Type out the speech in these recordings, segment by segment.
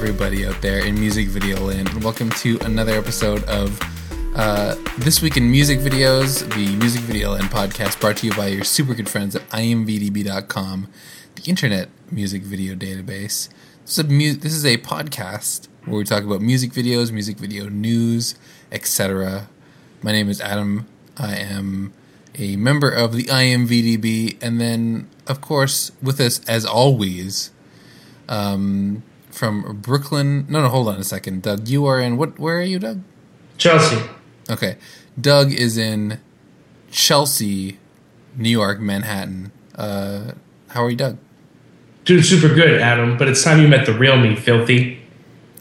Everybody out there in music video land, and welcome to another episode of uh, This Week in Music Videos, the Music Video Land podcast brought to you by your super good friends at imvdb.com, the internet music video database. This is a, mu- this is a podcast where we talk about music videos, music video news, etc. My name is Adam. I am a member of the IMVDB, and then, of course, with us as always, um, from Brooklyn. No, no, hold on a second, Doug. You are in what? Where are you, Doug? Chelsea. Okay, Doug is in Chelsea, New York, Manhattan. Uh, how are you, Doug? Dude, super good, Adam. But it's time you met the real me, filthy.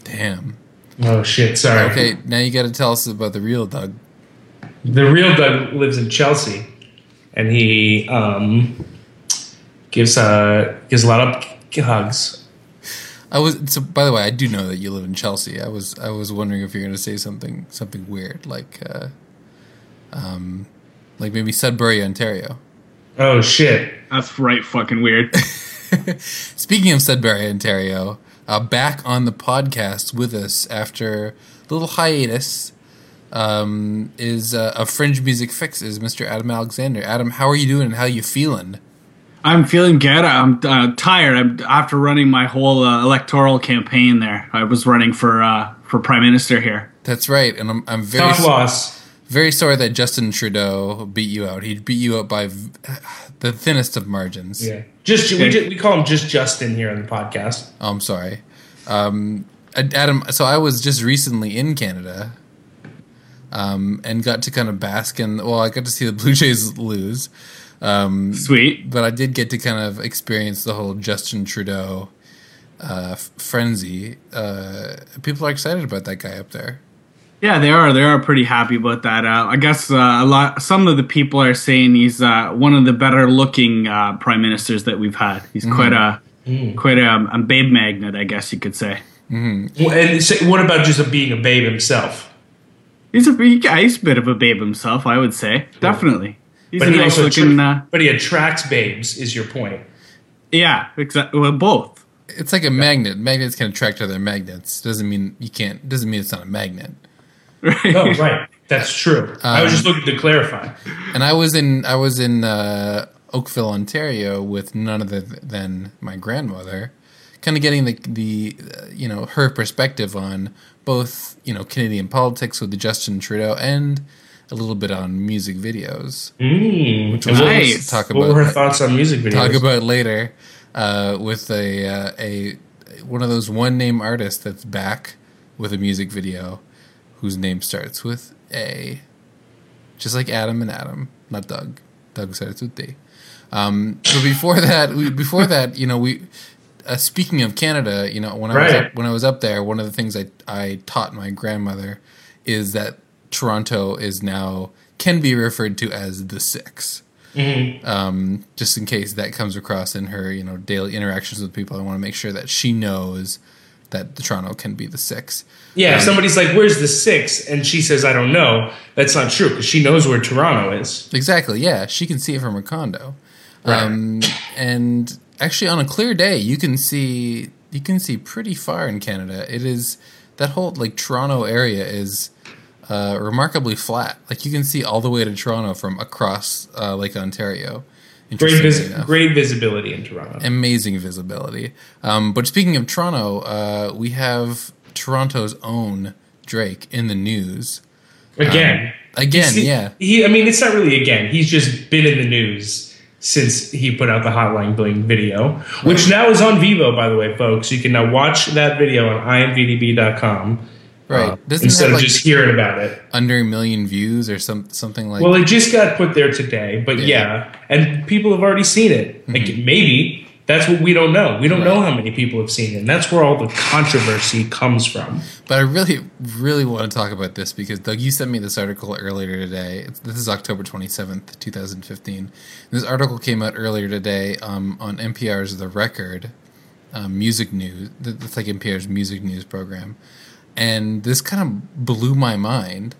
Damn. Oh shit, sorry. Okay, now you got to tell us about the real Doug. The real Doug lives in Chelsea, and he um, gives uh gives a lot of hugs. I was so. By the way, I do know that you live in Chelsea. I was. I was wondering if you're going to say something something weird, like, uh, um, like maybe Sudbury, Ontario. Oh shit. That's right fucking weird. Speaking of Sudbury, Ontario, uh, back on the podcast with us after a little hiatus um, is uh, a fringe music fix is Mr. Adam Alexander. Adam, how are you doing? and How you feeling? I'm feeling good. I'm uh, tired. I'm, after running my whole uh, electoral campaign there. I was running for uh, for prime minister here. That's right, and I'm I'm very Tough loss. very sorry that Justin Trudeau beat you out. He beat you up by v- the thinnest of margins. Yeah. Just we, just we call him just Justin here on the podcast. Oh, I'm sorry. Um, Adam, so I was just recently in Canada um, and got to kind of bask in, well, I got to see the Blue Jays lose. Um, Sweet. but I did get to kind of experience the whole Justin Trudeau uh, f- frenzy. Uh, people are excited about that guy up there. Yeah, they are. They are pretty happy about that. Uh, I guess uh, a lot. Some of the people are saying he's uh, one of the better looking uh, prime ministers that we've had. He's quite a quite a, a babe magnet, I guess you could say. Well, And say, what about just being a babe himself? He's a yeah, he's a bit of a babe himself, I would say. Definitely. He's But a he nice also looking. attra- uh, but he attracts babes. Is your point? yeah, exactly. Well, both. It's like a magnet. Magnets can attract other magnets. Doesn't mean you can't. Doesn't mean it's not a magnet. Right. Oh, right. That's true. I was just looking to clarify. And I was in I was in uh, Oakville, Ontario, with none other than my grandmother, kind of getting the the uh, you know her perspective on both you know Canadian politics with the Justin Trudeau and a little bit on music videos. Mm. Which we'll what, Nice. was- talk what were her thoughts on music videos? talk about later uh, with a uh, a one of those one name artists that's back with a music video whose name starts with A, just like Adam and Adam, not Doug. Doug starts with D. Um, but before that, we, before that, you know, we uh, speaking of Canada, you know, when I was up, when I was up there, one of the things I I taught my grandmother is that Toronto is now can be referred to as the 6 um, just in case that comes across in her, you know, daily interactions with people. I want to make sure that she knows that the Toronto can be the six. Yeah, if somebody's like, "Where's the six? and she says, "I don't know," that's not true because she knows where Toronto is. Exactly. Yeah, she can see it from her condo. Right. Um, and actually, on a clear day, you can see you can see pretty far in Canada. It is that whole like Toronto area is uh, remarkably flat. Like you can see all the way to Toronto from across uh, Lake Ontario. Great, vis- great visibility in Toronto. amazing visibility. Um, but speaking of Toronto, uh, we have Toronto's own Drake in the news Again, again. He- yeah, He, I mean, it's not really again. He's just been in the news since he put out the Hotline Bling video, which now is on Vevo, by the way, folks. You can now watch that video on imvdb.com. right. uh, Doesn't instead of like just hearing about it. under a million views or some something like? Well, it just got put there today, but Yeah. yeah, and people have already seen it. Like maybe that's what we don't know. We don't know how many people have seen it. And that's where all the controversy comes from. But I really, really want to talk about this because Doug, you sent me this article earlier today. It's, this is October twenty seventh, two thousand fifteen. This article came out earlier today um, on NPR's The Record, um, music news. It's like NPR's music news program, and this kind of blew my mind.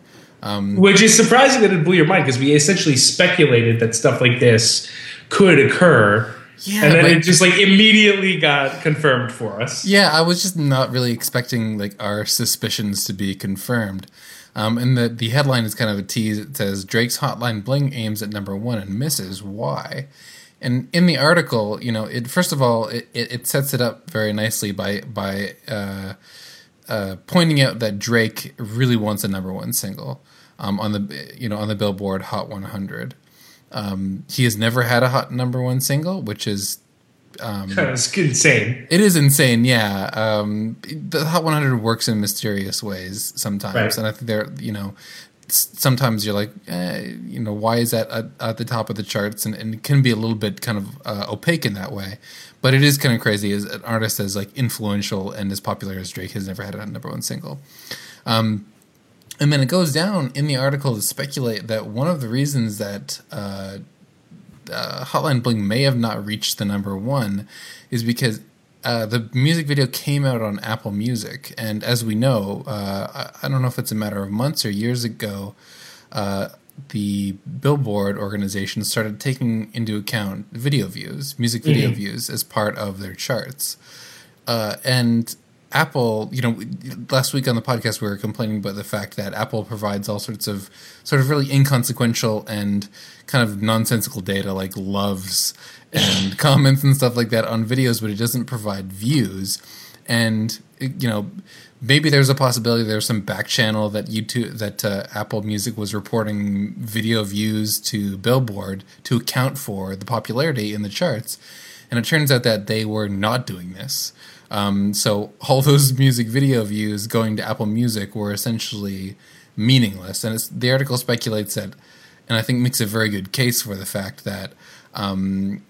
Which is surprising that it blew your mind because we essentially speculated that stuff like this could occur Yeah, and then it just like immediately got confirmed for us. Yeah, I was just not really expecting like our suspicions to be confirmed. Um, and the the headline is kind of a tease. It says Drake's Hotline Bling aims at number one and misses. Why? And in the article, you know, it first of all it, it, it sets it up very nicely by by uh, uh, pointing out that Drake really wants a number one single um, on the you know on the Billboard Hot 100. Um, he has never had a hot number one single, which is um, it's insane. It is insane, yeah. Um, the Hot 100 works in mysterious ways sometimes, right. and I think they're you know, sometimes you're like, eh, you know, why is that at, at, the top of the charts? And, and, it can be a little bit kind of uh, opaque in that way. But it is kind of crazy as an artist as like influential and as popular as Drake has never had a number one single. Um, and then it goes down in the article to speculate that one of the reasons that uh, uh, Hotline Bling may have not reached the number one is because uh, the music video came out on Apple Music, and as we know, uh, I, I, don't know if it's a matter of months or years ago, uh, the Billboard organization started taking into account video views, music video mm-hmm. views, as part of their charts, uh, and Apple, you know, last week on the podcast we were complaining about the fact that Apple provides all sorts of sort of really inconsequential and kind of nonsensical data like loves and comments and stuff like that on videos, but it doesn't provide views. And you know, maybe there's a possibility there's some back channel that YouTube that uh, Apple Music was reporting video views to Billboard to account for the popularity in the charts. And it turns out that they were not doing this. Um, so all those music video views going to Apple Music were essentially meaningless. And the article speculates that, and I think makes a very good case for the fact that um,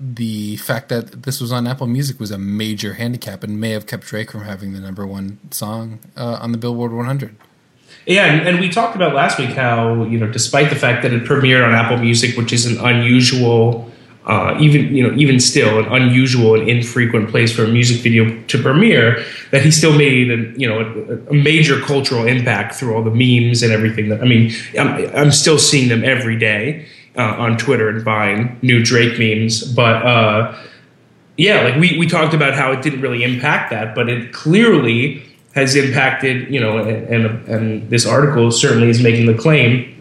the fact that this was on Apple Music was a major handicap and may have kept Drake from having the number one song uh, on the Billboard 100. Yeah, and, we talked about last week how you know, despite the fact that it premiered on Apple Music, which is an unusual uh, even you know even still an unusual and infrequent place for a music video to premiere that he still made a, you know a, a, major cultural impact through all the memes and everything that I mean I'm, I'm still seeing them every day uh, on Twitter and Vine new Drake memes but uh, yeah like we, we talked about how it didn't really impact that but it clearly has impacted you know and, and, and this article certainly is making the claim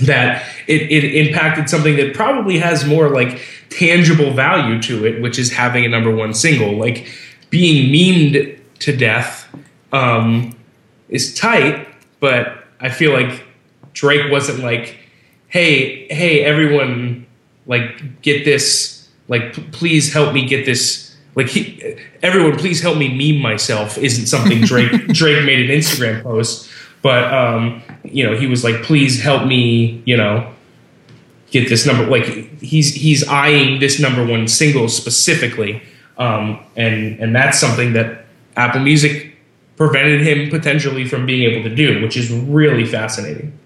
that it, it impacted something that probably has more like tangible value to it, which is having a number one single. Like being memed to death um, is tight, but I feel like Drake wasn't like, hey, hey, everyone, like get this, like p- please help me get this. Like he, everyone, please help me meme myself. Isn't something Drake Drake made an Instagram post, but um, you know he was like, please help me, you know, get this number. Like he's he's eyeing this number one single specifically, um, and and that's something that Apple Music prevented him potentially from being able to do, which is really fascinating.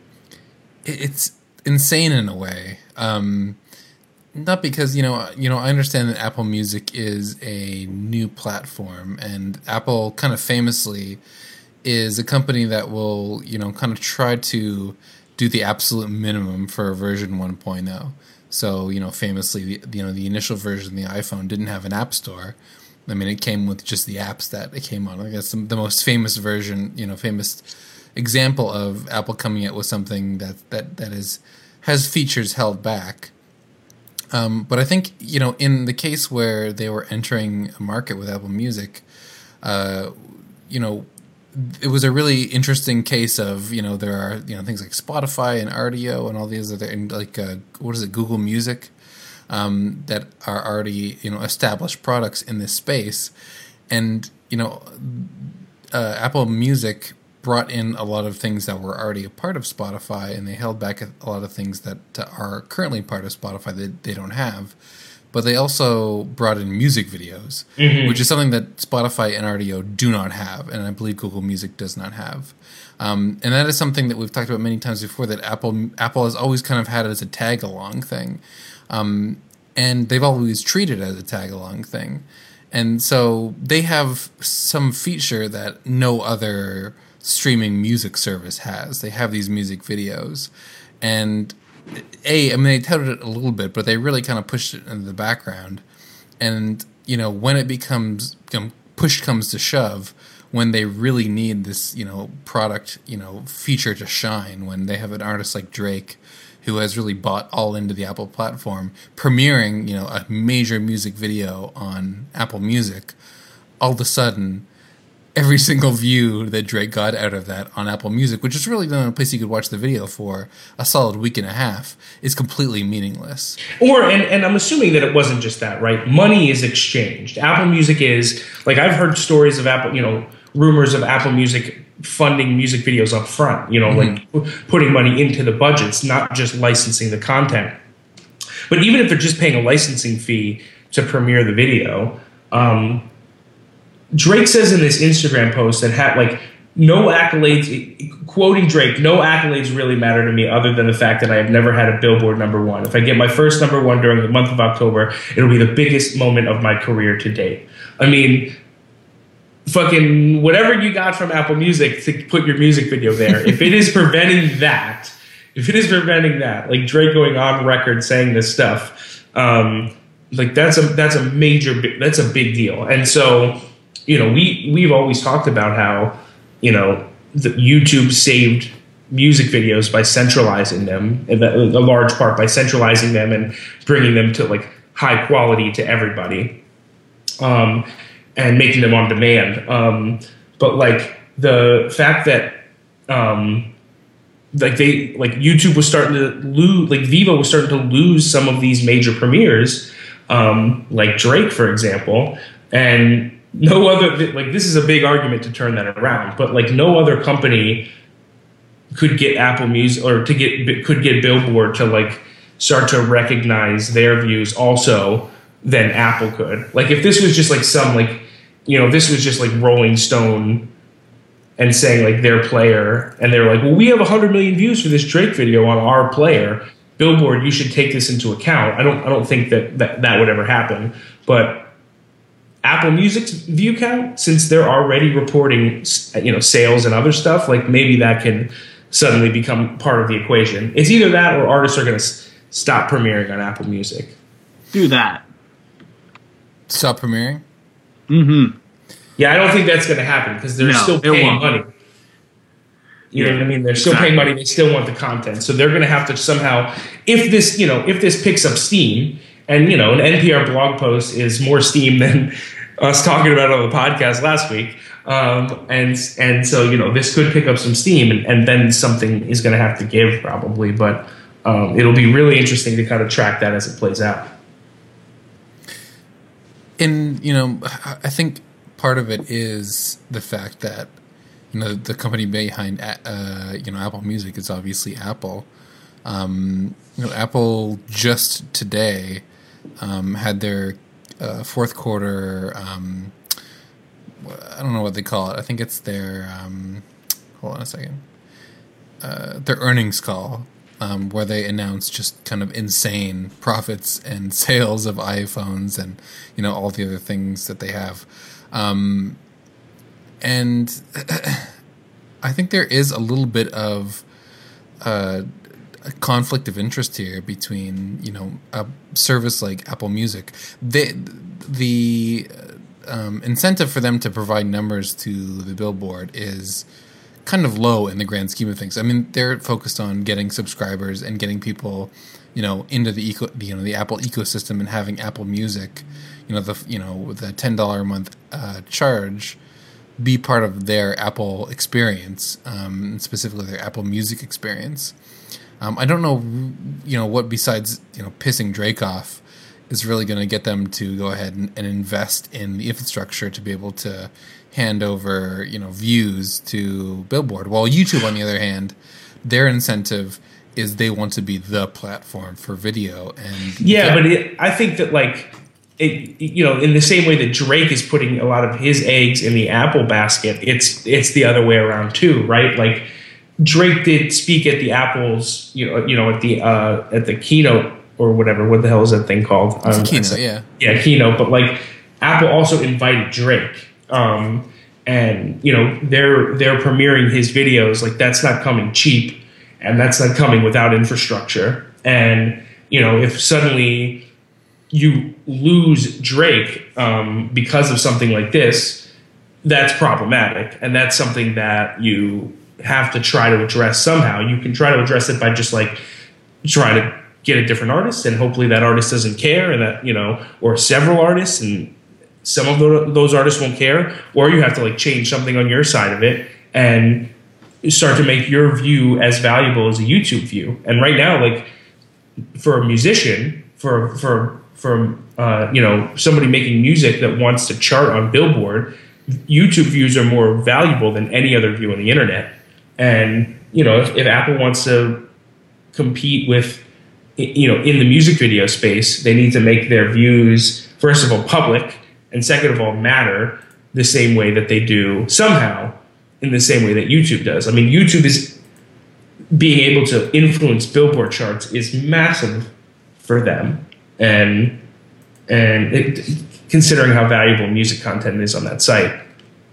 It's insane in a way. Um, not because you know you know I understand that Apple Music is a new platform, and Apple kind of famously is a company that will you know kind of try to do the absolute minimum for a version 1.0. So, you know, famously, the, you know, the initial version of the iPhone didn't have an app store. I mean, it came with just the apps that it came on. I guess the most famous version, you know, famous example of Apple coming out with something that that that is has features held back. Um, but I think you know, in the case where they were entering a market with Apple Music, uh, you know, it was a really interesting case of you know there are you know things like Spotify and Rdio and all these other and like uh, what is it Google Music um, that are already you know established products in this space, and you know uh, Apple Music brought in a lot of things that were already a part of Spotify, and they held back a lot of things that are currently part of Spotify that they don't have but they also brought in music videos, mm-hmm. which is something that Spotify and Rdio do not have, and I believe Google Music does not have. Um, and that is something that we've talked about many times before. That Apple Apple has always kind of had it as a tag along thing, um, and they've always treated it as a tag along thing. And so they have some feature that no other streaming music service has. They have these music videos, and a I mean they touted it a little bit, but they really kind of pushed it into the background. And you know when it becomes push comes to shove, when they really need this you know product you know feature to shine, when they have an artist like Drake who has really bought all into the Apple platform, premiering you know a major music video on Apple Music, all of a sudden every single view that Drake got out of that on Apple Music, which is really the only place you could watch the video for a solid week and a half, is completely meaningless. Or and, and I'm assuming that it wasn't just that, right? Money is exchanged. Apple Music is like I've heard stories of Apple, you know, rumors of Apple Music funding music videos up front, you know, mm-hmm. like putting money into the budgets, not just licensing the content. But even if they're just paying a licensing fee to premiere the video, um, Drake says in this Instagram post that had like no accolades, quoting Drake, no accolades really matter to me other than the fact that I have never had a Billboard number one. If I get my first number one during the month of October, it'll be the biggest moment of my career to date. I mean, fucking whatever you got from Apple Music to put your music video there, if it is preventing that, if it is preventing that, like Drake going on record saying this stuff, um, like that's a that's a major that's a big deal, and so you know, we we've always talked about how, you know, YouTube saved music videos by centralizing them, a large part by centralizing them and bringing them to like high quality to everybody, um, and making them on demand. Um, but like the fact that um, like they like YouTube was starting to lose, like Vevo was starting to lose some of these major premieres, um, like Drake, for example, and no other like this is a big argument to turn that around but like no other company could get apple music or to get could get billboard to like start to recognize their views also than apple could. Like if this was just like some like you know this was just like rolling stone and saying like their player and they're like well we have 100 million views for this drake video on our player. Billboard you should take this into account. I don't i don't think that that, that would ever happen but Apple Music's view count, since they're already reporting, you know, sales and other stuff, like maybe that can suddenly become part of the equation. It's either that or artists are going to s- stop premiering on Apple Music. Do that. Stop premiering. Mm-hmm. Yeah, I don't think that's going to happen because they're No, still paying money. You know what I mean? They're still paying money. They still want the content, so they're going to have to somehow, if this, you know, if this picks up steam, and you know, an NPR blog post is more steam than us talking about it on the podcast last week. Um, and and so you know, this could pick up some steam, and, and then something is going to have to give probably. But um, it'll be really interesting to kind of track that as it plays out. And you know, I think part of it is the fact that you know the company behind uh, you know Apple Music is obviously Apple. Um, you know, Apple just today um, had their uh, fourth quarter. Um, I don't know what they call it. I think it's their. Um, hold on a second. Uh, their earnings call, um, where they announce just kind of insane profits and sales of iPhones and you know all the other things that they have, um, and I think there is a little bit of. Uh, a conflict of interest here between you know a service like Apple Music. They, the um, incentive for them to provide numbers to the billboard is kind of low in the grand scheme of things. I mean, they're focused on getting subscribers and getting people, you know, into the eco, you know, the Apple ecosystem and having Apple Music, you know, the you know the ten dollar a month uh, charge be part of their Apple experience, um, specifically their Apple Music experience. Um, I don't know, you know, what besides you know pissing Drake off is really going to get them to go ahead and, and, invest in the infrastructure to be able to hand over you know views to Billboard. While YouTube, on the other hand, their incentive is they want to be the platform for video and Yeah, but it, I think that like it, you know, in the same way that Drake is putting a lot of his eggs in the Apple basket, it's it's the other way around too, right? Like Drake did speak at the Apple's, you know, you know, at the uh, at the keynote or whatever. What the hell is that thing called? It's a Um, keynote, yeah. yeah, keynote. But like Apple also invited Drake, um, and you know they're they're premiering his videos. Like that's not coming cheap, and that's not coming without infrastructure. And you know, if suddenly you lose Drake um, because of something like this, that's problematic, and that's something that you have to try to address somehow. You can try to address it by just like trying to get a different artist, and hopefully that artist doesn't care, and that you know, or several artists, and some of those artists won't care, or you have to like change something on your side of it and start to make your view as valuable as a YouTube view. And right now, like for a musician, for for for uh, you know somebody making music that wants to chart on Billboard, YouTube views are more valuable than any other view on the internet. And you know, if, if Apple wants to compete with you know in the music video space, they need to make their views first of all public, and second of all matter the same way that they do somehow in the same way that YouTube does. I mean, YouTube is being able to influence Billboard charts is massive for them, and and it, considering how valuable music content is on that site.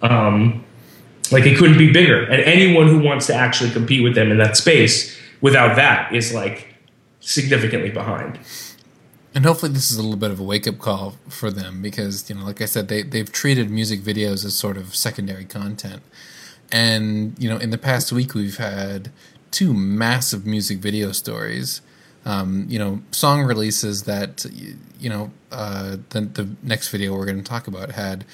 Um, like it couldn't be bigger. And anyone who wants to actually compete with them in that space without that is like significantly behind. And hopefully this is a little bit of a wake up call for them because, you know, like I said, they, they've treated music videos as sort of secondary content. And, you know, in the past week we've had two massive music video stories. Um, you know, song releases that, you know, uh, the, the next video we're going to talk about had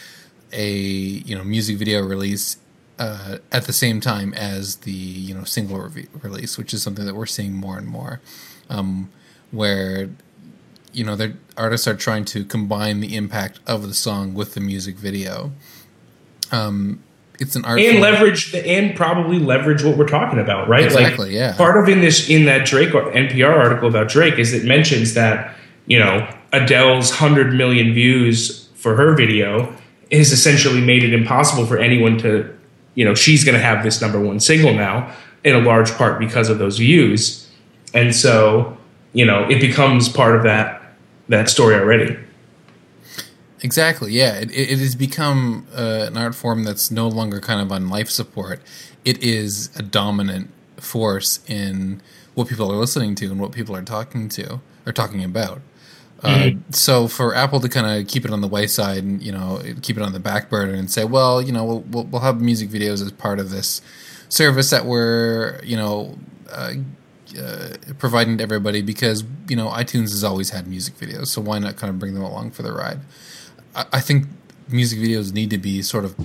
a, you know, music video release uh, at the same time as the you know single re- release, which is something that we're seeing more and more, um, where you know the artists are trying to combine the impact of the song with the music video. Um, it's an art and form. leverage the, and probably leverage what we're talking about, right? Exactly. Like, yeah. Part of in this in that Drake NPR article about Drake is it mentions that you know Adele's hundred million views for her video has essentially made it impossible for anyone to you know, she's going to have this number one single now in a large part because of those views. And so, you know, it becomes part of that that story already. Exactly. Yeah, it, it has become uh, an art form that's no longer kind of on life support. It is a dominant force in what people are listening to and what people are talking to or talking about. Mm-hmm. Uh, so for Apple to kind of keep it on the wayside and you know keep it on the back burner and say, well, you know, we'll we'll, have music videos as part of this service that we're you know uh, uh, providing to everybody because you know iTunes has always had music videos, so why not kind of bring them along for the ride? I, I think music videos need to be sort of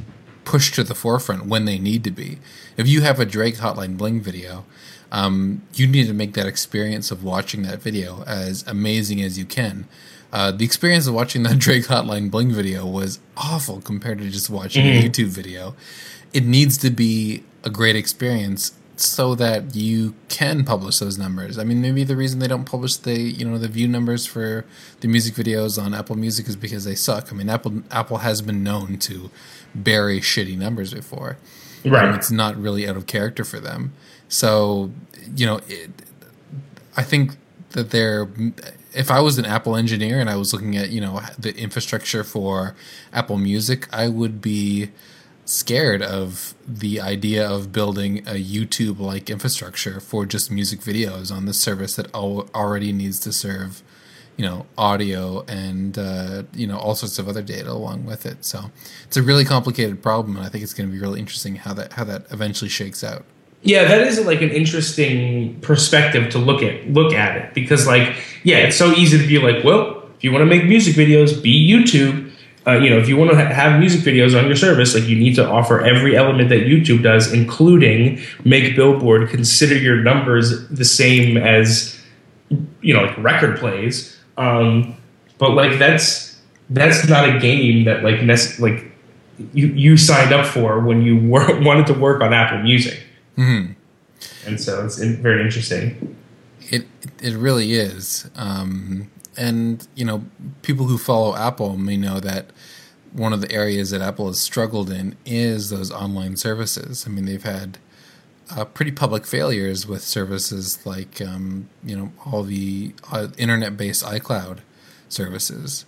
pushed to the forefront when they need to be. If you have a Drake Hotline Bling video um, you need to make that experience of watching that video as amazing as you can. Uh, the experience of watching that Drake Hotline Bling video was awful compared to just watching mm-hmm. a YouTube video. It needs to be a great experience so that you can publish those numbers. I mean, maybe the reason they don't publish the you know the view numbers for the music videos on Apple Music is because they suck. I mean, Apple Apple has been known to bury shitty numbers before. Right. Um, it's not really out of character for them. So, you know, it, I think that they're. If I was an Apple engineer and I was looking at you know the infrastructure for Apple Music, I would be scared of the idea of building a YouTube like infrastructure for just music videos on the service that al- already needs to serve you know audio and uh, you know all sorts of other data along with it so it's a really complicated problem and i think it's going to be really interesting how that how that eventually shakes out yeah, that is like an interesting perspective to look at look at it because like yeah, it's so easy to be like, well, if you want to make music videos, be YouTube. Uh, you know, if you want to ha- have music videos on your service, like you need to offer every element that YouTube does, including make Billboard consider your numbers the same as you know, like record plays. Um, but like that's that's not a game that like nec- like you you signed up for when you wor- wanted to work on Apple Music. Mm-hmm. And so it's very interesting. It it really is. Um, and you know, people who follow Apple may know that one of the areas that Apple has struggled in is those online services. I mean, they've had uh, pretty public failures with services like um, you know all the uh, internet-based iCloud services.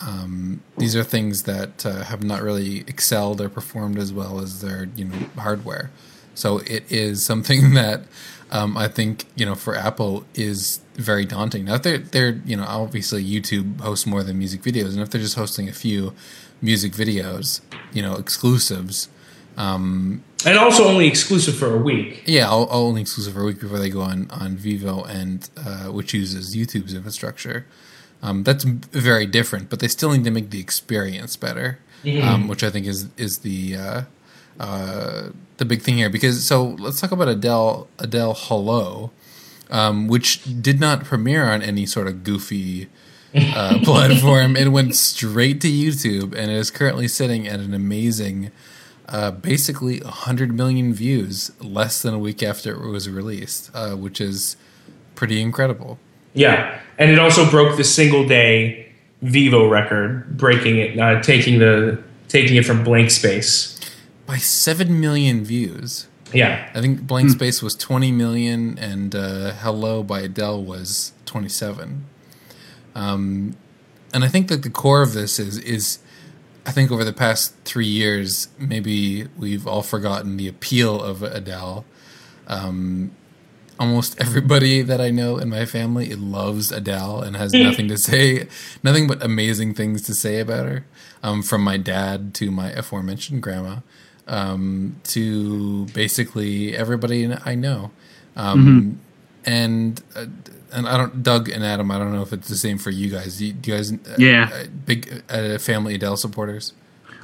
Um, these are things that uh, have not really excelled or performed as well as their you know hardware. So it is something that um, I think you know for Apple is very daunting. Now they're they're you know obviously YouTube hosts more than music videos, and if they're just hosting a few music videos, you know exclusives. Um, and also only exclusive for a week. Yeah, all only exclusive for a week before they go on on Vevo and uh, which uses YouTube's infrastructure. Um, that's very different, but they still need to make the experience better, mm-hmm. um, which I think is is the uh, uh, the big thing here. Because so let's talk about Adele Adele Hello, um, which did not premiere on any sort of goofy uh, platform. It went straight to YouTube, and it is currently sitting at an amazing. Uh, basically 100 million views less than a week after it was released, uh, which is pretty incredible. Yeah, and it also broke the single day Vevo record, breaking it, uh, taking the taking it from Blank Space by seven million views. Yeah, I think Blank hmm. Space was twenty million, and uh, Hello by Adele was twenty seven. Um, and I think that the core of this is is I think over the past three years, maybe we've all forgotten the appeal of Adele. Um, almost everybody that I know in my family loves Adele and has nothing to say, nothing but amazing things to say about her. Um, from my dad to my aforementioned grandma, um, to basically everybody I know. Um, mm-hmm. And uh, and I don't, Doug and Adam. I don't know if it's the same for you guys. Do you, do you guys, uh, yeah, uh, big uh, family Adele supporters?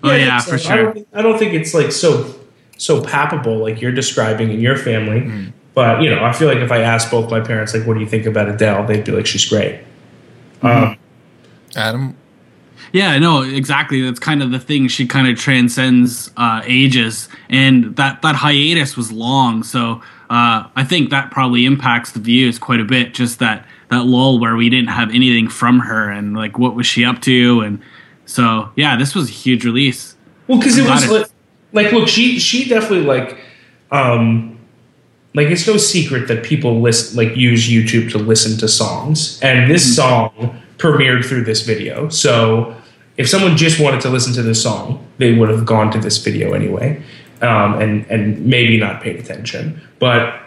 Oh yeah, yeah for sure. I don't, I don't, think it's like so so palpable like you're describing in your family. Mm. But you know, I feel like if I asked both my parents, like, "What do you think about Adele?" They'd be like, "She's great." Mm-hmm. Um, Adam. Yeah, no, exactly. That's kind of the thing. She kind of transcends uh, ages, and that that hiatus was long. So uh, I think that probably impacts the views quite a bit. Just that that lull where we didn't have anything from her, and like what was she up to, and so yeah, this was a huge release. Well, because it was like, like, look, she she definitely like. um like it's no secret that people list like use YouTube to listen to songs, and this mm-hmm. song premiered through this video. So if someone just wanted to listen to this song, they would have gone to this video anyway, um, and and maybe not paid attention. But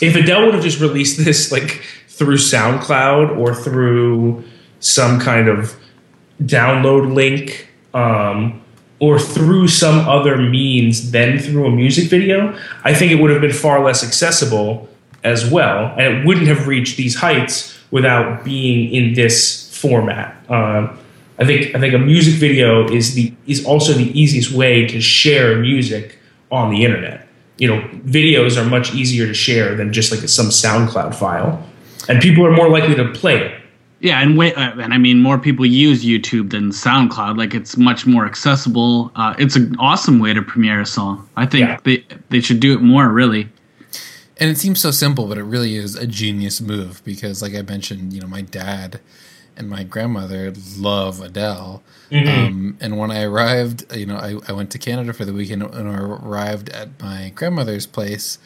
if Adele would have just released this like through SoundCloud or through some kind of download link, um, or through some other means than through a music video, I think it would have been far less accessible as well, and it wouldn't have reached these heights without being in this format. Um, I think I think a music video is the is also the easiest way to share music on the internet. You know, videos are much easier to share than just like some SoundCloud file, and people are more likely to play it. Yeah, and wait, uh, and I mean, more people use YouTube than SoundCloud. Like, it's much more accessible. Uh, it's an awesome way to premiere a song. I think yeah. they they should do it more, really. And it seems so simple, but it really is a genius move because, like I mentioned, you know, my dad and my grandmother love Adele. Mm-hmm. Um, and when I arrived, you know, I, I went to Canada for the weekend and I arrived at my grandmother's place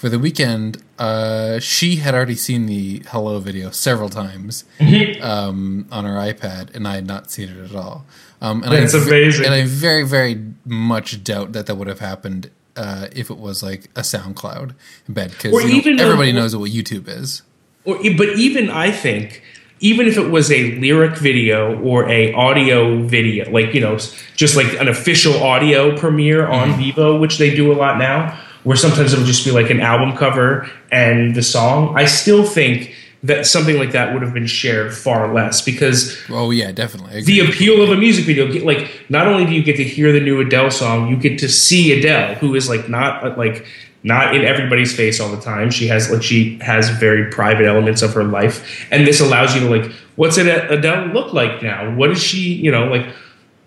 for the weekend, uh, she had already seen the Hello video several times mm-hmm. um, on her iPad, and I had not seen it at all. Um, and That's I, amazing. And I very, very much doubt that that would have happened uh, if it was like a SoundCloud embed, because you know, everybody knows what YouTube is. Or, but even I think even if it was a lyric video or a audio video like you know just like an official audio premiere on mm-hmm. Vevo which they do a lot now where sometimes it'll just be like an album cover and the song. I still think that something like that would have been shared far less because oh yeah definitely the appeal of a music video like not only do you get to hear the new adele song you get to see adele who is like not like not in everybody's face all the time. She has like she has very private elements of her life. And this allows you to like what's it adele look like now? What is she you know like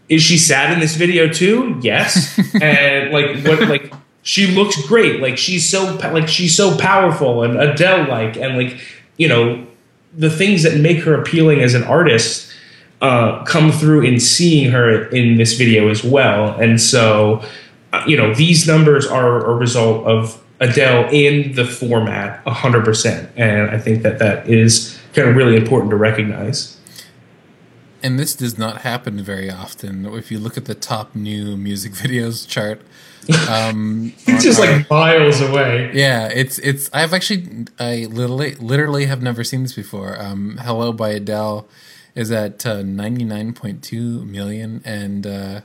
is she sad in this video too? Yes. And like what like she looks great. Like she's so like she's so powerful and Adele like and like you know the things that make her appealing as an artist uh, come through in seeing her in this video as well. And so you know these numbers are a result of Adele in the format 100%. And I think that that is kind of really important to recognize. and this does not happen very often. If you look at the top new music videos chart, um, it's just our, like miles away. Yeah, it's it's. I've actually I literally literally have never seen this before. Um, Hello by Adele is at uh, ninety nine point two million, and uh,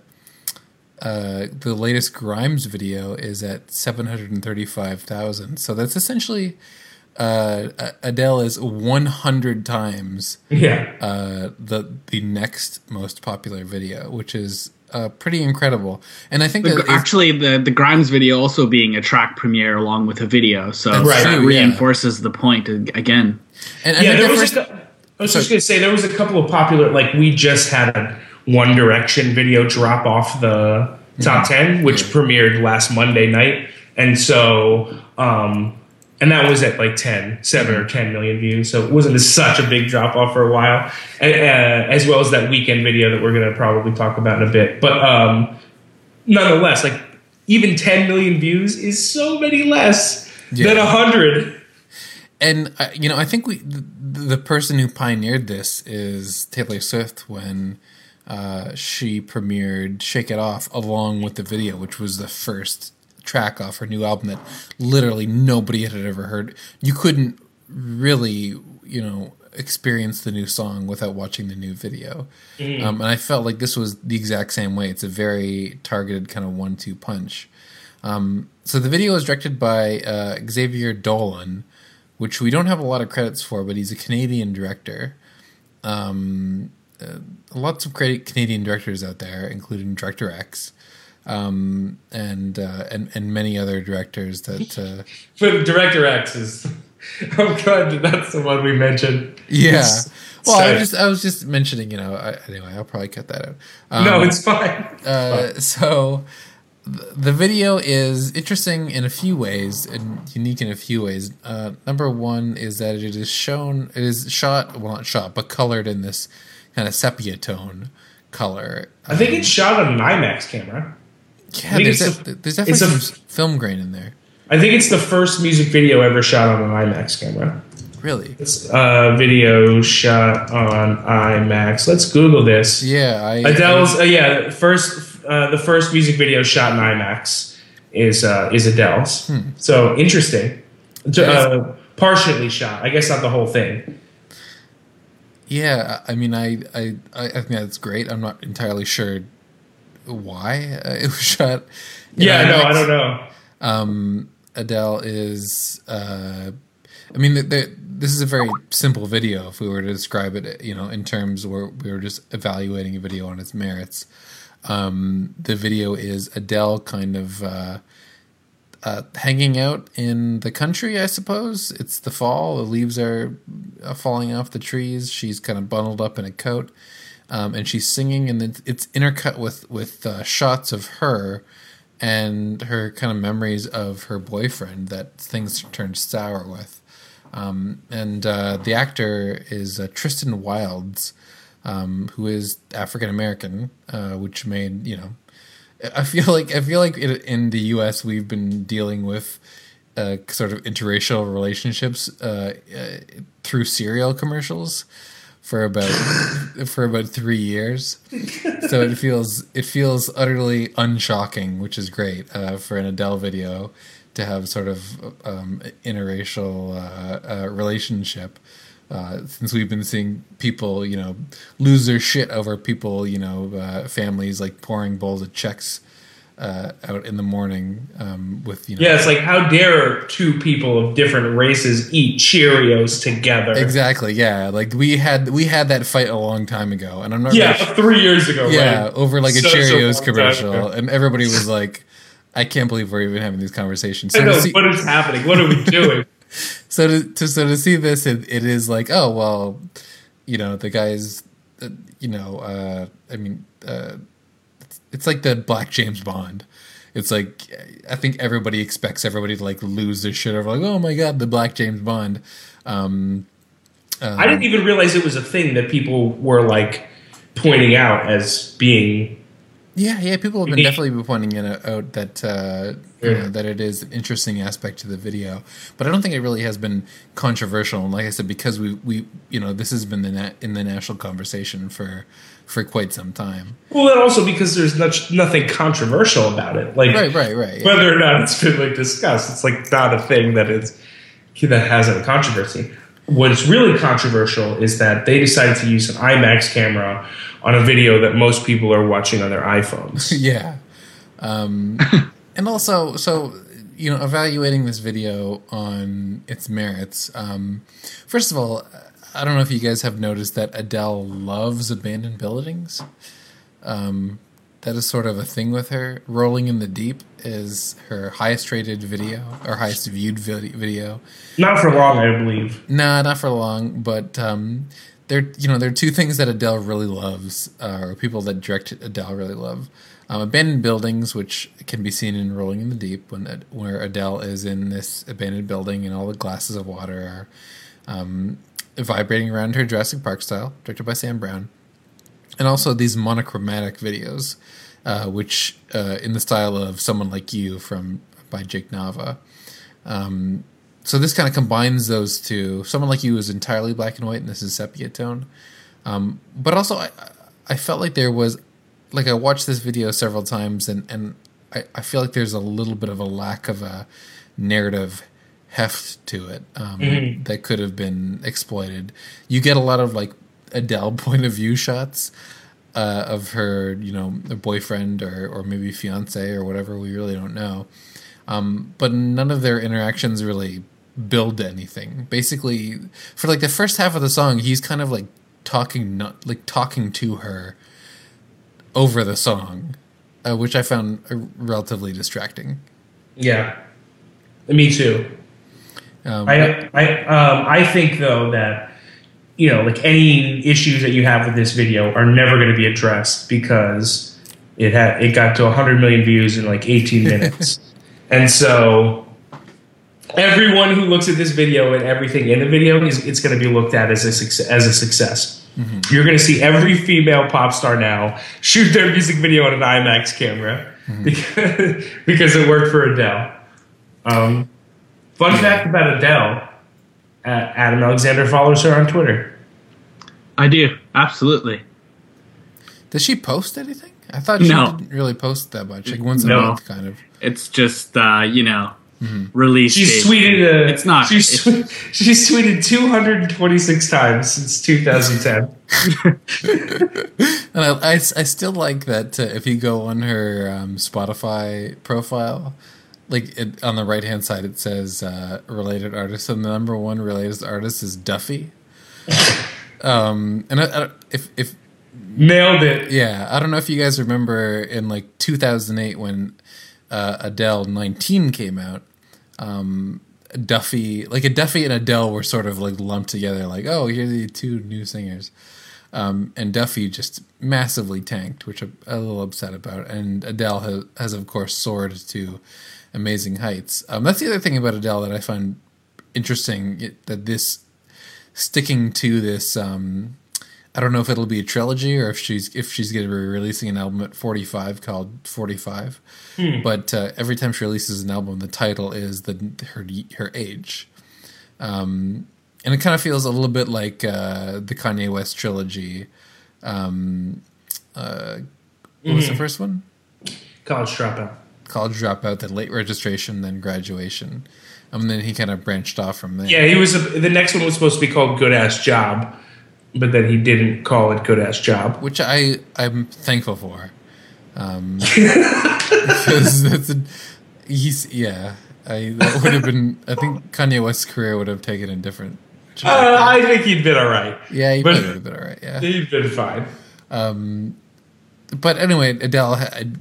uh, the latest Grimes video is at seven hundred and thirty five thousand. So that's essentially uh, Adele is 100 times yeah uh, the the next most popular video, which is uh, pretty incredible. And I think the, actually the the Grimes video also being a track premiere along with a video, so right. that reinforces yeah. the point again. And, and yeah, there was. First, a, I was just gonna say there was a couple of popular like we just had a One Direction video drop off the top mm-hmm. ten, which yeah. premiered last Monday night, and so. Um, and that was at like 10 7 or 10 million views so it wasn't such a big drop off for a while uh, as well as that Weeknd video that we're going to probably talk about in a bit but um, nonetheless like even 10 million views is so many less yeah. than 100 and uh, you know i think we the, the, person who pioneered this is taylor swift when uh, she premiered shake it off along with the video which was the first track off her new album that literally nobody had ever heard. You couldn't really, you know, experience the new song without watching the new video. Mm. Um, and I felt like this was the exact same way. It's a very targeted kind of one-two punch. Um, so the video was directed by uh, Xavier Dolan, which we don't have a lot of credits for, but he's a Canadian director. Um, uh, lots of great Canadian directors out there, including Director X um, and uh, and and many other directors that. Uh, but Director X is. I'm glad that that's the one we mentioned. Yeah. well, I was just I was just mentioning, you know. I, anyway, I'll probably cut that out. Um, no, it's fine. It's uh, fine. So the video is interesting in a few ways and unique in a few ways. Uh, number one is that it is shown, it is shot, well, not shot, but colored in this kind of sepia tone color. I think um, it's shot on an IMAX camera. Yeah, there's, a, there's definitely a, some film grain in there. I think it's the first music video ever shot on an IMAX camera. Really? It's a video shot on IMAX. Let's Google this. Yeah, I, Adele's. I, uh, yeah, first uh, the first music video shot in IMAX is uh, is Adele's. Hmm. So interesting. Uh, partially shot. I guess not the whole thing. Yeah, I mean, I I I think that's great. I'm not entirely sure why uh, it was shot. Yeah, no, I don't know. Um, Adele is. Uh, I mean, the, the, this is a very simple video. If we were to describe it, you know, in terms where we were just evaluating a video on its merits, um, the video is Adele kind of uh, uh, hanging out in the country. I suppose it's the fall. The leaves are uh, falling off the trees. She's kind of bundled up in a coat um, and she's singing, and it's, intercut with with uh, shots of her and her kind of memories of her boyfriend that things turned sour with. Um, and uh, the actor is uh, Tristan Wilds, um, who is African American, uh, which made you know. I feel like I feel like in the U.S. we've been dealing with uh, sort of interracial relationships uh, through cereal commercials for about for about three years. So it feels it feels utterly unshocking, which is great uh, for an Adele video to have sort of um, interracial uh, uh, relationship. Uh, since we've been seeing people, you know, lose their shit over people, you know, uh, families like pouring bowls of Chex uh, out in the morning um, with you know. Yeah, it's like how dare two people of different races eat Cheerios together? Exactly. Yeah, like we had we had that fight a long time ago, and I'm not. Yeah, really three years ago. Yeah, right? over like a Cheerios commercial, and everybody was like, "I can't believe we're even having these conversations." So I know see- what is happening. What are we doing? so to, to, so to see this, it, it is like, oh well, you know, the guys, uh, you know, uh, I mean. Uh, it's like the Black James Bond. It's like I think everybody expects everybody to like lose their shit over like oh my god the Black James Bond. Um, I didn't even realize it was a thing that people were like pointing out as being Yeah, yeah. People have been definitely been pointing it out that uh, you know, that it is an interesting aspect to the video, but I don't think it really has been controversial. And like I said, because we we you know this has been the na- in the national conversation for for quite some time. Well, and also because there's much, nothing controversial about it. Like Right, right, right. yeah. whether or not it's been like discussed, it's like not a thing that is that has a controversy. What's really controversial is that they decided to use an IMAX camera on a video that most people are watching on their iPhones. yeah um and also so you know evaluating this video on its merits um first of all i don't know if you guys have noticed that adele loves abandoned buildings um that is sort of a thing with her rolling in the deep is her highest rated video or highest viewed vid- video not for long, I believe. Nah, not for long, but um, there, you know, there are two things that Adele really loves, uh, or people that direct Adele really love. Um, abandoned buildings, which can be seen in Rolling in the Deep, when where Adele is in this abandoned building and all the glasses of water are um, vibrating around her Jurassic Park style, directed by Sam Brown, and also these monochromatic videos, uh, which uh, in the style of "Someone Like You" from by Jake Nava. Um, so this kind of combines those two. Someone like you is entirely black and white, and this is sepia tone. Um, but also, I, I felt like there was, like I watched this video several times, and and I, I feel like there's a little bit of a lack of a narrative heft to it um, that could have been exploited. You get a lot of like Adele point of view shots uh, of her, you know, her boyfriend or or maybe fiance or whatever. We really don't know. Um, but none of their interactions really build anything. Basically, for like the first half of the song, he's kind of like talking, not like talking to her over the song, uh, which I found uh, relatively distracting. Yeah, me too. Um, I I um, I think though that you know like any issues that you have with this video are never going to be addressed because it had it got to 100 million views in like 18 minutes, and so everyone who looks at this video and everything in the video is it's going to be looked at as a success, as a success. You're going to see every female pop star now shoot their music video on an IMAX camera because because it worked for Adele. Um, Fun fact about Adele: Adam Alexander follows her on Twitter. I do absolutely. does she post anything? I thought she No. didn't really post that much, like once a No. month, kind of. It's just uh, you know release. She's date. tweeted. Uh, It's not. She's, It's- she's tweeted 226 times since 2010. And I, I, I still like that uh, if you go on her um, Spotify profile, like it, on the right hand side, it says uh, related artists, and the number one related artist is Duffy. um, and I, I, if if Nailed it. yeah, I don't know if you guys remember in like 2008 when uh, Adele 19 came out. Um, Duffy, like a Duffy and Adele were sort of like lumped together, like, oh, here are the two new singers. Um, and Duffy just massively tanked, which I'm a little upset about. And Adele has, has of course, soared to amazing heights. Um, that's the other thing about Adele that I find interesting it, that this sticking to this. Um, I don't know if it'll be a trilogy or if she's if she's going to be releasing an album at 45 called 45. But uh, every time she releases an album, the title is the her her age. Um, and it kind of feels a little bit like uh, the Kanye West trilogy. Um, uh, what was the first one? College dropout. College dropout, then late registration, then graduation. And then he kind of branched off from there. Yeah, he was. A, the next one was supposed to be called Good Ass Job, but then he didn't call it Good Ass Job. which I I'm thankful for, um, because that's a, he's yeah. I that would have been. I think Kanye West's career would have taken a different. Uh, I think he'd been all right. yeah, he would have been all right. Yeah, He'd been fine. Um, but anyway, Adele, had,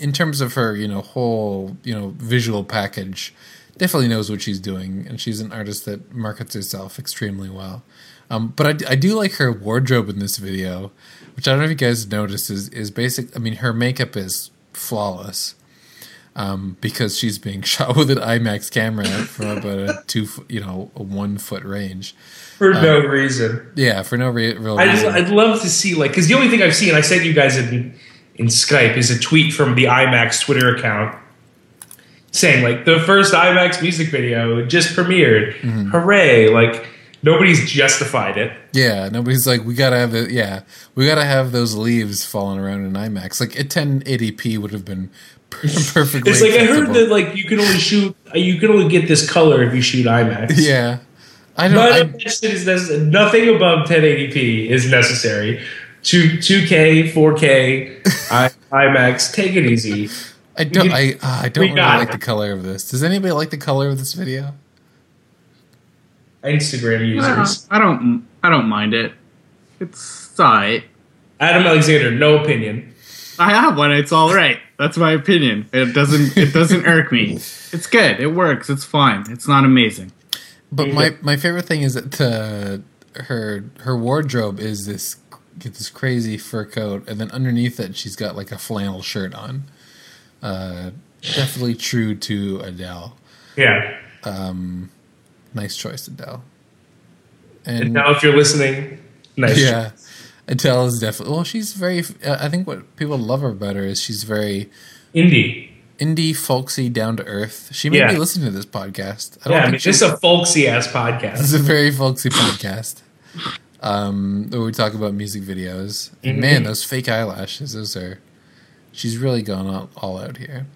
in terms of her, you know, whole you know visual package, definitely knows what she's doing, and she's an artist that markets herself extremely well. Um, but I, I do like her wardrobe in this video, which I don't know if you guys noticed is is basic. I mean, her makeup is flawless. Um, because she's being shot with an IMAX camera from about a two, you know, a one foot range. For no reason. Yeah, for no re- real I just, reason. I'd love to see like because the only thing I've seen I sent you guys in in Skype is a tweet from the IMAX Twitter account saying like the first IMAX music video just premiered. Mm-hmm. Hooray! Like nobody's justified it. Yeah, nobody's like, we gotta have it. Yeah, we gotta have those leaves falling around in IMAX. Like a 1080p would have been per- perfectly. It's like I heard that like you can only shoot uh, you can only get this color if you shoot IMAX. Yeah, I don't. None I, of this shit is necessary. Nothing above 1080p is necessary. Two 2K, 4K, I, IMAX. Take it easy. I don't. we- I uh, I don't really like it. the color of this. Does anybody like the color of this video? Instagram users. I don't. I don't mind it. It's alright. Adam Alexander, no opinion. I have one. It's all right. That's my opinion. It doesn't. It doesn't irk me. It's good. It works. It's fine. It's not amazing. But my my favorite thing is that the her her wardrobe is this get this crazy fur coat, and then underneath it she's got like a flannel shirt on. Uh, definitely true to Adele. Yeah. Nice choice, Adele. And And now, if you're listening, nice. yeah, Adele is definitely well. She's very. I think what people love her about her is she's very Indie. indie, folksy, down to earth. She made Yeah. me listen to this podcast. I Yeah, I mean, this is a folksy ass podcast. This is a very folksy podcast. Um, where we talk about music videos. Mm-hmm. man, those fake eyelashes, those are. She's really gone all, all out here.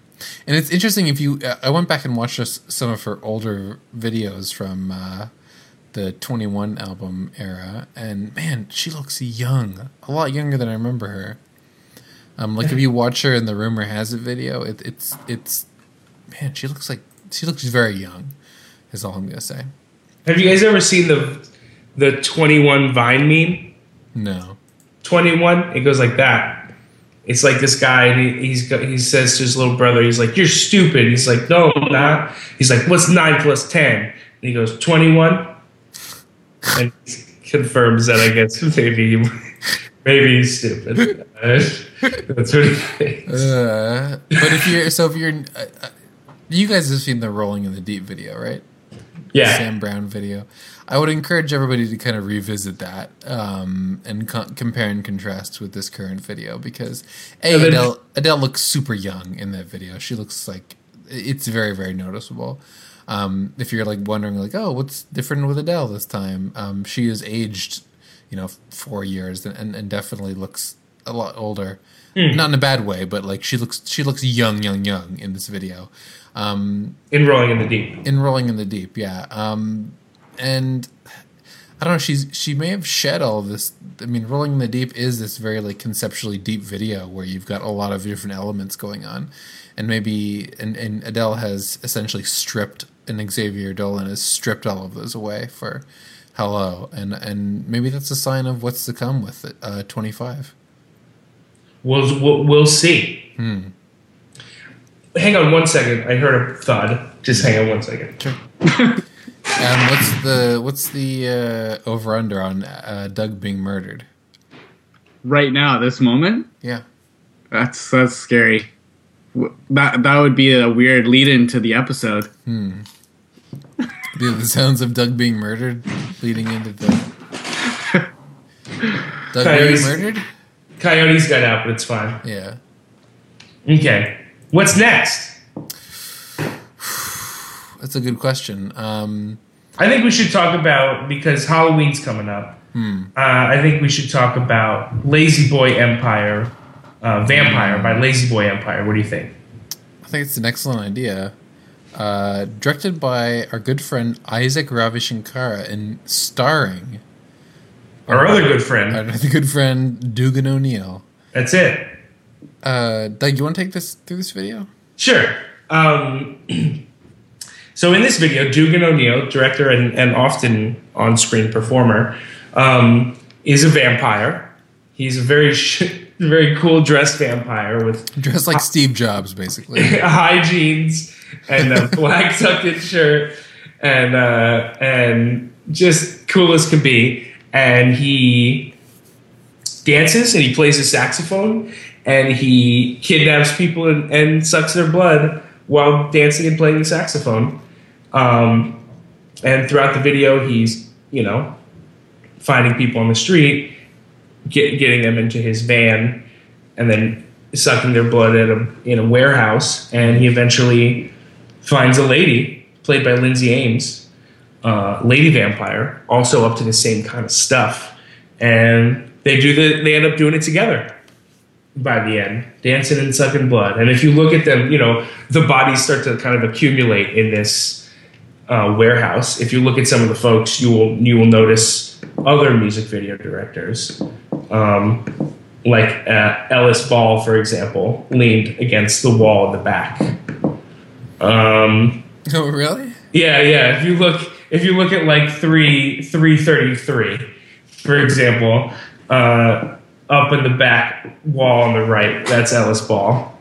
And it's interesting if you. I went back and watched some of her older videos from uh, the 21 album era, and man, she looks young. A lot younger than I remember her. Um, like if you watch her in the Rumor Has It video, it, it's. it's Man, she looks like. She looks very young, is all I'm to say. Have you guys ever seen the the 21 Vine meme? No. 21 it goes like that. It's like this guy and he, he's he says to his little brother he's like you're stupid. He's like no I'm not. He's like what's 9 plus 10 and he goes 21 and he confirms that i guess maybe maybe he's stupid. That's what he thinks. Uh, but if you're so if you're, uh, uh, you guys have seen the Rolling in the Deep video, right? yeah. Sam Brown video. I would encourage everybody to kind of revisit that um, and co- compare and contrast with this current video because a Yeah, Adele Adele looks super young in that video. She looks like it's very very noticeable. Um, if you're like wondering like oh what's different with Adele this time, um, she has aged you know four years and, and, and definitely looks a lot older. Not in a bad way, but like she looks she looks young young young in this video. Um, in rolling in the deep in Rolling in the Deep, yeah. Um, and I don't know. She's she may have shed all of this. I mean, Rolling in the Deep is this very like conceptually deep video where you've got a lot of different elements going on, and maybe and, and Adele has essentially stripped and Xavier Dolan has stripped all of those away for Hello, and and maybe that's a sign of what's to come with it, uh, twenty five. we'll, we'll, we'll see hang on one second i heard a thud just hang on one second Sure. um, what's the what's the uh, over under on uh, Doug being murdered? Right now, this moment, Yeah. that's that's scary. That that would be a weird lead into the episode. The, the sounds of Doug being murdered leading into the. Doug being murdered? coyotes got out but it's fine Yeah. okay what's next That's a good question. Um, I think we should talk about because Halloween's coming up. Uh, I think we should talk about Lazy Boy Empire, uh, Vampire by Lazy Boy Empire. What do you think? I think it's an excellent idea. Uh, directed by our good friend Isaac Ravishankara and starring Our other good friend. our other good friend Dugan O'Neill. That's it. Uh, Doug, you want to take this through this video? Sure. Um, so in this video, Dugan O'Neill, director and, and often on-screen performer, um, is a vampire. He's a very sh- very cool dressed vampire with Dressed like Steve Jobs, basically. high jeans and a black tucked-in shirt and uh, and just cool as can be. And he dances and he plays a saxophone and he kidnaps people and, and sucks their blood while dancing and playing the saxophone. Um, and throughout the video, he's you know finding people on the street, get, getting them into his van, and then sucking their blood at a, in a warehouse, and he eventually finds a lady played by Lindsay Ames, uh, lady vampire, also up to the same kind of stuff, and they do the they end up doing it together by the end, dancing and sucking blood. And if you look at them, you know the bodies start to kind of accumulate in this uh, warehouse. If you look at some of the folks, you will you will notice other music video directors. Um, like uh, Ellis Bahl, for example, leaned against the wall in the back. Um, oh, really? Yeah, yeah. If you look, if you look at like three three thirty three, for example, uh, up in the back wall on the right, that's Ellis Bahl.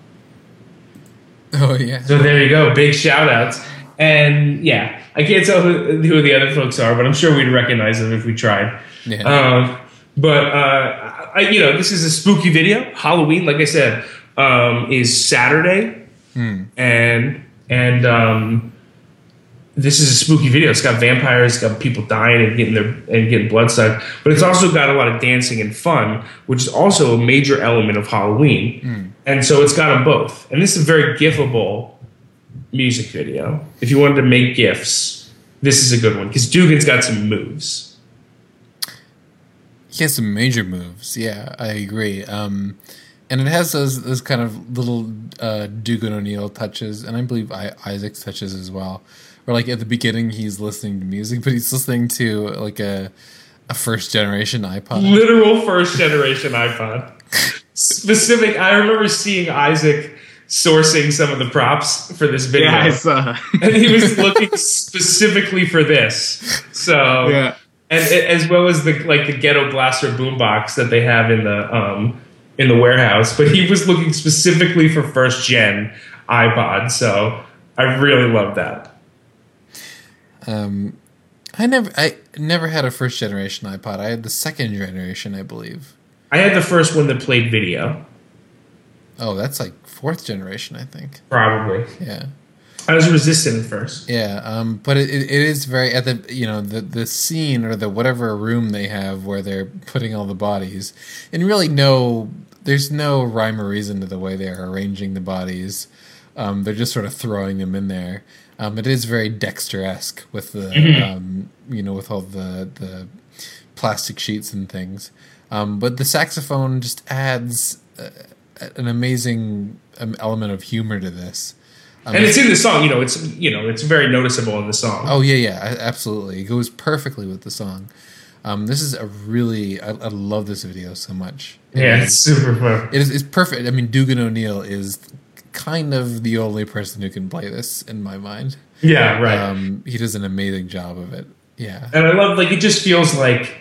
Oh yeah. So there you go. Big shout outs. And yeah, I can't tell who, who the other folks are, but I'm sure we'd recognize them if we tried. Yeah. Um, but uh, I, you know, this is a spooky video. Halloween, like I said, um, is Saturday, and and um, this is a spooky video. It's got vampires, it's got people dying and getting their and getting blood sucked, but it's also got a lot of dancing and fun, which is also a major element of Halloween. And so it's got them both. And this is a very gifable music video. If you wanted to make gifs, this is a good one because Dugan's got some moves. He has some major moves. Yeah, I agree. Um, and it has those those kind of little uh, Dugan O'Neill touches, and I believe I, Isaac's touches as well. Where like at the beginning he's listening to music, but he's listening to like a a first generation iPod. Literal first generation iPod. Specific. I remember seeing Isaac sourcing some of the props for this video, Yeah, I saw. and he was looking specifically for this. So yeah. and as well as the like the ghetto blaster boombox that they have in the um in the warehouse. But he was looking specifically for first gen iPod. So I really love that. Um, I never I never had a first generation iPod. I had the second generation, I believe. I had the first one that played video, Oh, that's like fourth generation, I think. probably. Yeah. I was resistant at first. Yeah, um, but it, it, it is very at the you know the the scene or the whatever room they have where they're putting all the bodies, and really no there's no rhyme or reason to the way they are arranging the bodies. Um, they're just sort of throwing them in there. Um, it is very Dexter esque with the um, you know with all the the plastic sheets and things, um, but the saxophone just adds uh, an amazing um, element of humor to this. Um, And it's in the song, you know, it's you know, it's very noticeable in the song. Oh yeah, yeah, absolutely. It goes perfectly with the song. Um, this is a really, I, I love this video so much. It yeah, is- it's super fun. it is it's perfect. I mean, Dugan O'Neill is kind of the only person who can play this in my mind. Yeah, right. Um, he does an amazing job of it. Yeah, and I love like it just feels like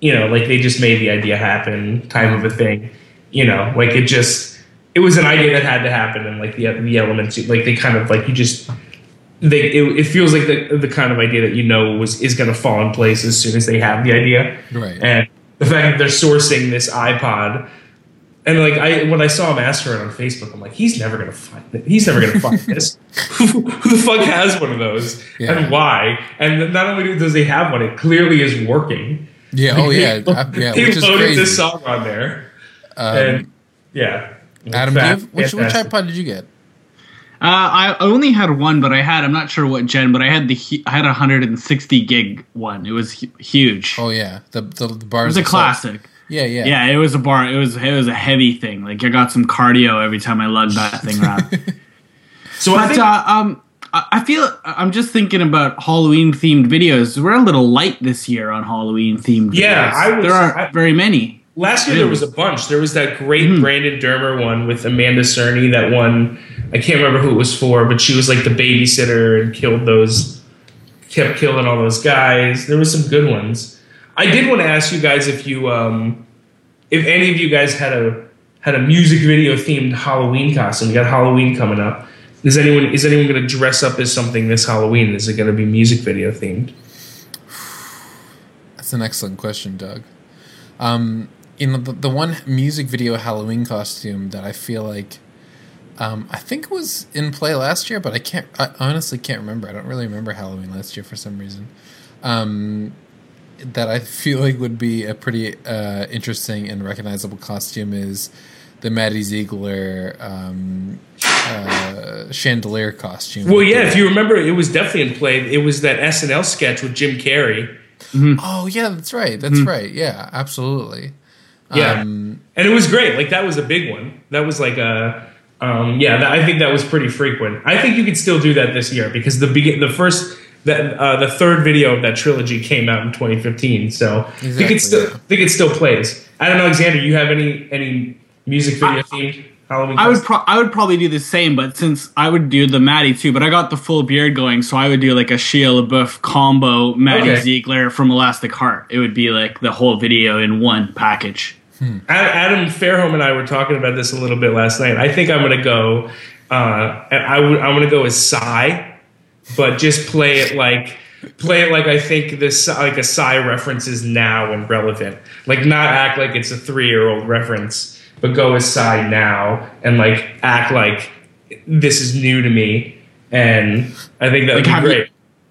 you know, like they just made the idea happen type of a thing. You know, like it just it was an idea that had to happen and like the the elements like they kind of like you just they it, it feels like the the kind of idea that you know was is going to fall in place as soon as they have the idea. right. And the fact that they're sourcing this iPod, and like I when I saw him ask for it on Facebook, I'm like, he's never gonna find it. He's never gonna find this. who, who the fuck has one of those, Yeah. and why? And not only does he have one, it clearly is working. yeah. Oh yeah. He- yeah. he Which is loaded crazy. this song on there, Um, and yeah. Adam, do you have, which, which iPod did you get? Uh, I only had one, but I had I'm not sure what gen, but I had the hu- I had a 160 gig one. It was huge. Oh yeah, the the, the it was a itself. classic. Yeah, yeah, Yeah, it was a bar. It was it was a heavy thing. Like I got some cardio every time I lugged that thing around. So I but think uh, um, I I feel I'm just thinking about Halloween themed videos. We're a little light this year on Halloween themed. Yeah, videos. I was- there aren't I- very many. Last year there was a bunch. There was that great Hmm. Brandon Dermer one with Amanda Cerny. That one I can't remember who it was for, but she was like the babysitter and killed those, kept killing all those guys. There was some good ones. I did want to ask you guys if you, um, if any of you guys had a had a music video themed Halloween costume. We got Halloween coming up. Is anyone is anyone going to dress up as something this Halloween? Is it going to be music video themed? That's an excellent question, Doug. Um, you know, the, the one music video Halloween costume that I feel like, um, I think it was in play last year, but I can't, I honestly can't remember. I don't really remember Halloween last year for some reason. Um, that I feel like would be a pretty uh, interesting and recognizable costume is the Maddie Ziegler um, uh, chandelier costume. Well, yeah, if you remember, it was definitely in play. It was that SNL sketch with Jim Carrey. Oh yeah, that's right. That's right. Yeah, absolutely. Yeah, Um, and it was great. Like that was a big one. That was like a. Um, yeah, that, I think that was pretty frequent. I think you could still do that this year because the begin the first that uh, the third video of that trilogy came out in 2015. So I think it still yeah. Think it still plays. I don't know, Alexander. You have any any music video themed Halloween? I would pro- I would probably do the same, but since I would do the Maddie too, but I got the full beard going, so I would do like a Shia LaBeouf combo Maddie Okay. Ziegler from Elastic Heart. It would be like the whole video in one package. Ad- Adam Fairholm and I were talking about this a little bit last night. I think I'm gonna go. Uh, and I would. I'm gonna go with Psy, but just play it like play it like I think this like a Psy reference is now and relevant. Like not act like it's a three year old reference, but go with Psy now and like act like this is new to me. And I think that would Like, be have you- great.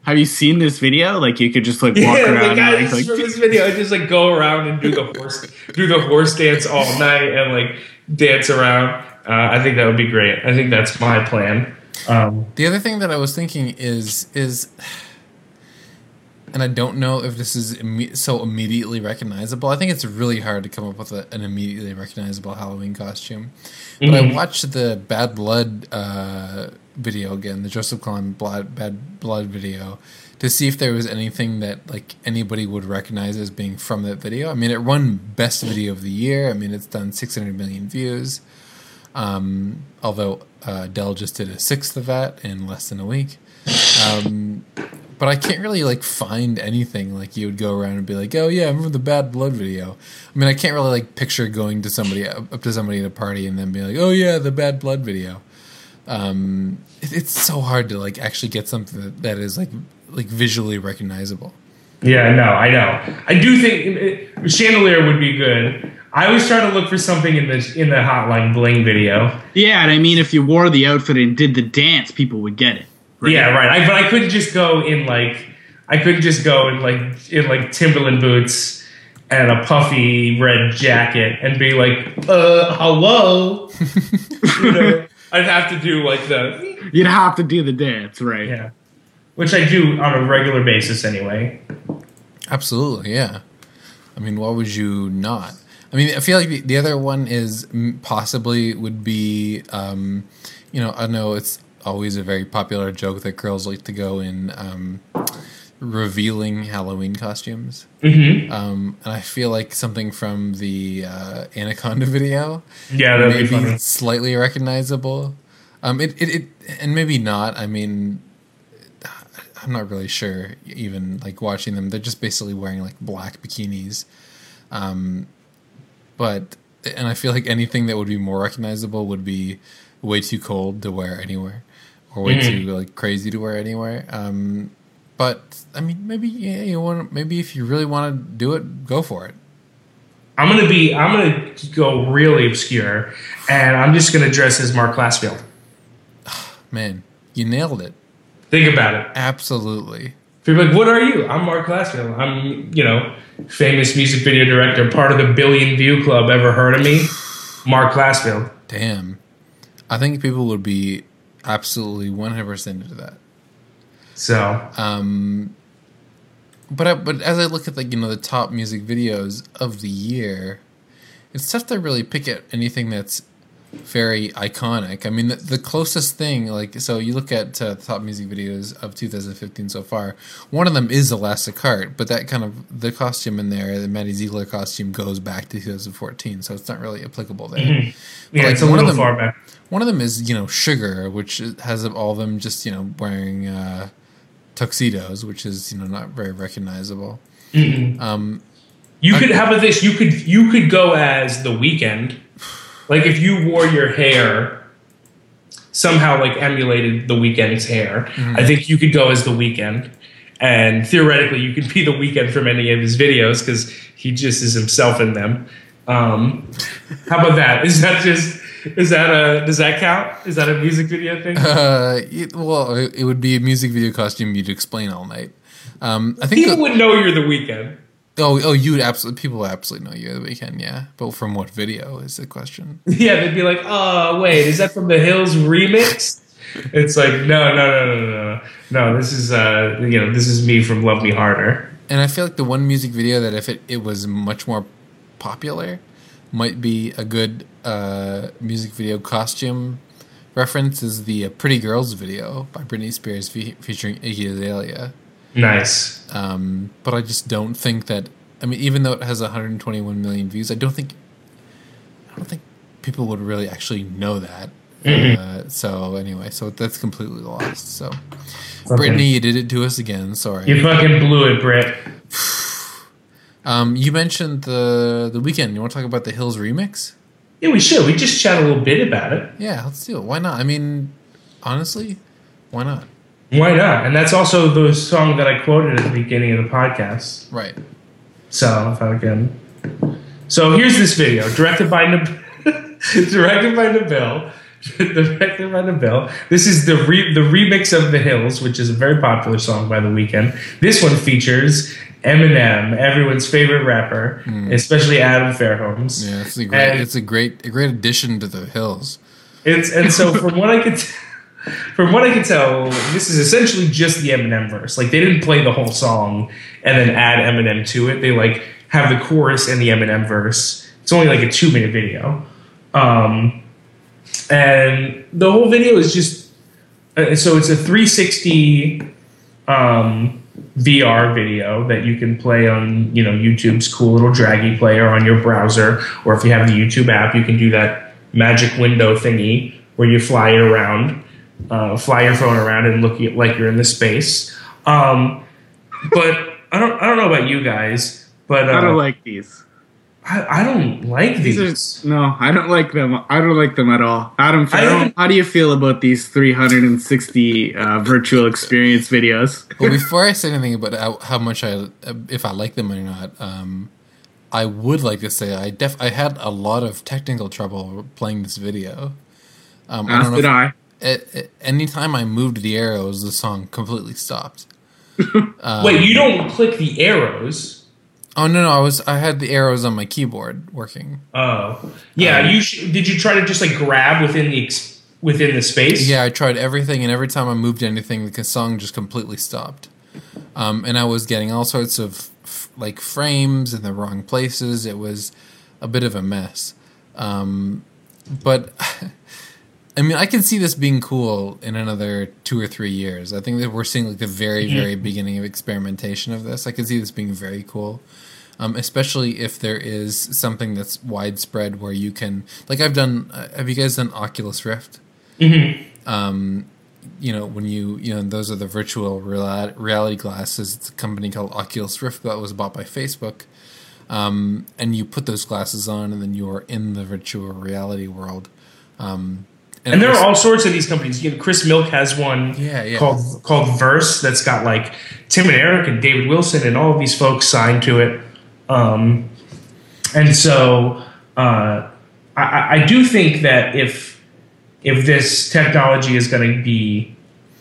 Have you seen this video? Like you could just like walk Yeah, around like I, and, this like, is from like this video. I just like go around and do the horse, do the horse dance all night and like dance around. Uh, I think that would be great. I think that's my plan. Um, The other thing that I was thinking is is, and I don't know if this is imme- so immediately recognizable. I think it's really hard to come up with a, an immediately recognizable Halloween costume. But I watched the Bad Blood uh, video again, the Joseph Kahn blood, Bad Blood video, to see if there was anything that like anybody would recognize as being from that video. I mean, it won Best Video of the Year. I mean, it's done 600 million views. Um, although uh, Dell just did a sixth of that in less than a week. Um, but I can't really like find anything like you would go around and be like, oh yeah, I remember the Bad Blood video. I mean, I can't really like picture going to somebody up to somebody at a party and then be like, oh yeah, the Bad Blood video. Um, it, it's so hard to like actually get something that, that is like like visually recognizable. yeah, no, I know. I do think uh, chandelier would be good. I always try to look for something in the in the Hotline Bling video. yeah. And I mean, if you wore the outfit and did the dance, people would get it. Yeah, right. I, but I couldn't just go in like I couldn't just go in like in like Timberland boots and a puffy red jacket and be like, uh, hello. you know, I'd have to do like the You'd have to do the dance, right? yeah, which I do on a regular basis anyway. Absolutely, yeah. I mean, why would you not? I mean, I feel like the, the other one is possibly would be, um, you know, I know it's always a very popular joke that girls like to go in um, revealing Halloween costumes. Mm-hmm. Um, and I feel like something from the uh, Anaconda video, Yeah, that'd be maybe funny. slightly recognizable. Um, it, it, it, and maybe not. I mean, I'm not really sure. Even like watching them, they're just basically wearing like black bikinis. Um, but and I feel like anything that would be more recognizable would be way too cold to wear anywhere, or way Mhm. too like crazy to wear anywhere. Um, but I mean, maybe yeah, you want maybe if you really want to do it, go for it. I'm gonna be I'm gonna go really obscure, and I'm just gonna dress as Marc Klasfeld. Man, you nailed it. Think about it. Absolutely. People are like, what are you? I'm Marc Klasfeld. I'm, you know, famous music video director, part of the Billion View Club. Ever heard of me? Marc Klasfeld. Damn. I think people would be absolutely 100% into that. So Um, but I, but as I look at like you know the top music videos of the year, it's tough to really pick at anything that's very iconic. I mean, the, the closest thing, like, so you look at uh, the top music videos of 2015 so far. One of them is Elastic Heart, but that kind of the costume in there, the Maddie Ziegler costume, goes back to 2014, so it's not really applicable there. yeah, like, it's a one of little them- far back. One of them is you know Sugar, which has all of them just you know wearing uh, tuxedos, which is you know not very recognizable. Um, You could how about this? You could you could go as the Weeknd. Like if you wore your hair somehow like emulated the Weeknd's hair, Mm-hmm. I think you could go as the Weeknd. And theoretically, you could be the Weeknd from any of his videos because he just is himself in them. Um, how about that? Is that just is that a does that count? Is that a music video thing? uh, it, well, it, it would be a music video costume you'd explain all night. Um, I think People the- would know you're the Weeknd. Oh, oh, you would absolutely people would absolutely know you're the Weeknd, yeah. But from what video is the question? Yeah, they'd be like, "Oh, wait, is that from the Hills remix?" It's like, no, no, no, no, no, no. This is, uh, you know, this is me from Love Me Harder. And I feel like the one music video that if it, it was much more popular, might be a good uh, music video costume reference is the uh, Pretty Girls video by Britney Spears fe- featuring Iggy Azalea. Nice. Um, but I just don't think that. I mean, even though it has 121 million views, I don't think. I don't think people would really actually know that. Mm-hmm. Uh, so anyway, so that's completely lost. So, Okay. Britney, you did it to us again. Sorry. You fucking blew it, Britt. Um, you mentioned the the Weeknd. You want to talk about the Hills remix? Yeah, we should. We just chat a little bit about it. Yeah, let's do it. Why not? I mean, honestly, why not? Why not? And that's also the song that I quoted at the beginning of the podcast. Right. So if I can. So here's this video directed by Nab- directed by Nabil. directed by Nabil. This is the re- the remix of The Hills, which is a very popular song by The Weeknd. This one features Eminem, everyone's favorite rapper, especially Adam Fairholm's. Yeah, it's a great. And- it's a great, a great addition to the Hills. It's and so from what I could t- from what I could tell, this is essentially just the Eminem verse. Like they didn't play the whole song and then add Eminem to it. They like have the chorus and the Eminem verse. It's only like a two minute video, um, and the whole video is just uh, so it's a 360 um, VR video that you can play on you know YouTube's cool little draggy player on your browser, or if you have the YouTube app, you can do that magic window thingy where you fly it around, uh, fly your phone around and look at, like you're in the space. Um, but I don't I don't know about you guys, but uh, I don't like these. I, I don't like these. These are no, I don't like them. I don't like them at all. Adam, I Farrell, don't- how do you feel about these 360 uh, virtual experience videos? Well, before I say anything about how, how much I, if I like them or not, um, I would like to say I def I had a lot of technical trouble playing this video. Um, As did if, I. a- a- anytime I moved the arrows, the song completely stopped. Um, Wait, you don't click the arrows. Oh no, no, I was I had the arrows on my keyboard working. Oh, yeah. you sh- did you try to just like grab within the ex- within the space? Yeah, I tried everything, and every time I moved anything, the song just completely stopped. Um, and I was getting all sorts of f- like frames in the wrong places. It was a bit of a mess. Um, but I mean, I can see this being cool in another two or three years. I think that we're seeing like the very, very beginning of experimentation of this. I can see this being very cool. Um, especially if there is something that's widespread where you can, like I've done. Uh, have you guys done Oculus Rift? um, you know, when you, you know, those are the virtual reali- reality glasses. It's a company called Oculus Rift that was bought by Facebook. Um, and you put those glasses on, and then you are in the virtual reality world. Um, And it there was- are all sorts of these companies. You know, Chris Milk has one Yeah, yeah. called called Verse that's got like Tim and Eric and David Wilson and all of these folks signed to it. Um, and so uh, I- I, do think that if if this technology is going to be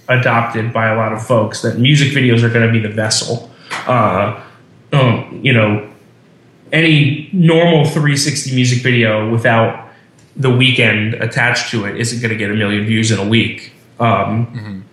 adopted by a lot of folks, that music videos are going to be the vessel. Uh, um, you know, any normal 360 music video without the Weeknd attached to it isn't going to get a million views in a week. Um,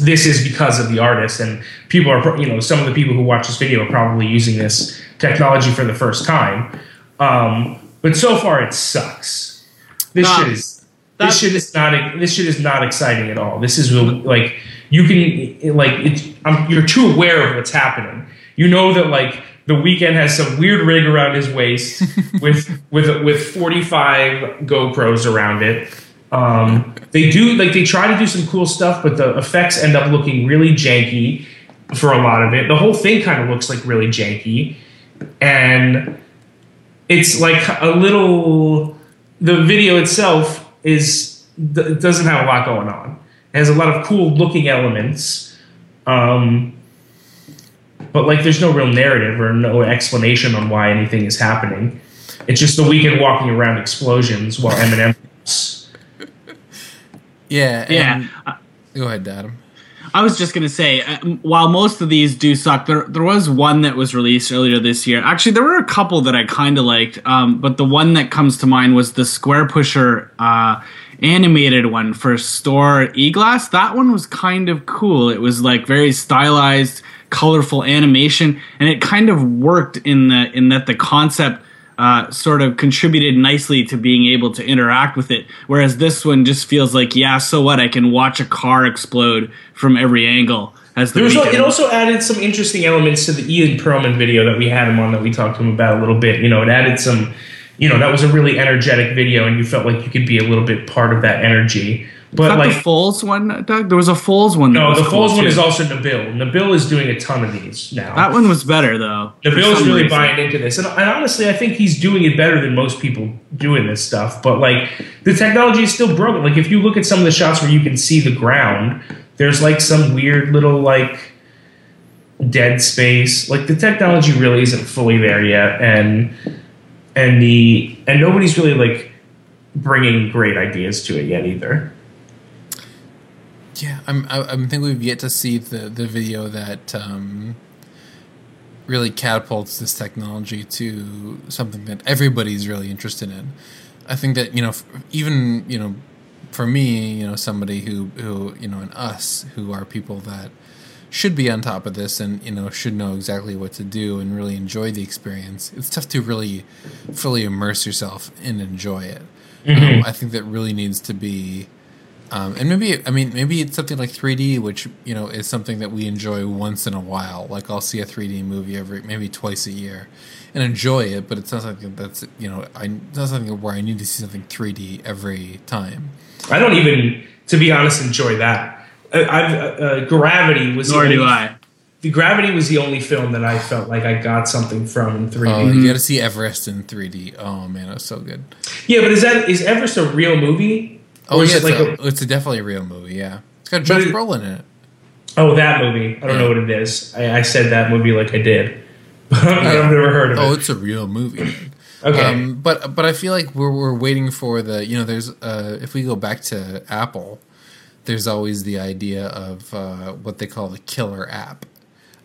This is because of the artist, and people are, you know, some of the people who watch this video are probably using this technology for the first time. Um, but so far, it sucks. This Nah, shit is. This shit is not. This shit is not exciting at all. This is like you can like it's, um, you're too aware of what's happening. You know that like the Weeknd has some weird rig around his waist with with with 45 GoPros around it. Um, they do like they try to do some cool stuff, but the effects end up looking really janky for a lot of it. The whole thing kind of looks like really janky, and it's like a little. The video itself is it doesn't have a lot going on. It has a lot of cool looking elements. Um, but like there's no real narrative or no explanation on why anything is happening. It's just the Weeknd walking around explosions while Eminem. yeah, Yeah. and- Go ahead, Adam. I was just gonna say, uh, while most of these do suck, there there was one that was released earlier this year. Actually, there were a couple that I kind of liked, um, but the one that comes to mind was the Squarepusher uh, animated one for Stor Eiglass. That one was kind of cool. It was like very stylized, colorful animation, and it kind of worked in the in that the concept uh, sort of contributed nicely to being able to interact with it. Whereas this one just feels like, yeah, so what? I can watch a car explode from every angle. As the There was, Weeknd- it also added some interesting elements to the Ian Perlman video that we had him on that we talked to him about a little bit. You know, it added some, you know, that was a really energetic video, and you felt like you could be a little bit part of that energy. But Is that like, the Foals one, Doug? There was a Foals one. no, the cool, Foals one too. is also Nabil. Nabil is doing a ton of these now. That one was better though. Nabil's some really reason. buying into this, and, and honestly, I think he's doing it better than most people doing this stuff. But like, the technology is still broken. Like, if you look at some of the shots where you can see the ground, there's like some weird little like dead space. Like, the technology really isn't fully there yet, and and the and nobody's really like bringing great ideas to it yet either. Yeah, I'm. I, I think we've yet to see the the video that um, really catapults this technology to something that everybody's really interested in. I think that you know, f- even you know, for me, you know, somebody who who you know, and us who are people that should be on top of this and you know should know exactly what to do and really enjoy the experience. It's tough to really fully immerse yourself and enjoy it. Um, I think that really needs to be. Um, and maybe I mean maybe it's something like 3D, which you know is something that we enjoy once in a while. Like I'll see a 3D movie every maybe twice a year, and enjoy it. But it's not something that's you know I it's not something where I need to see something 3D every time. I don't even, to be honest, enjoy that. I, I've, uh, uh, Gravity was the Nor do only- I. The Gravity was the only film that I felt like I got something from in 3D. Oh, you got to see Everest in 3D. Oh man, it was so good. Yeah, but is that is Everest a real movie? Oh yeah, it's, like a, it's a definitely a real movie. Yeah, it's got Josh it- Brolin in it. oh that movie? I don't know what it is. I, I said that movie like I did. I've never heard of Oh, it. Oh, it's a real movie. Okay, Um, but but I feel like we're we're waiting for the you know there's uh, if we go back to Apple, there's always the idea of uh, what they call the killer app,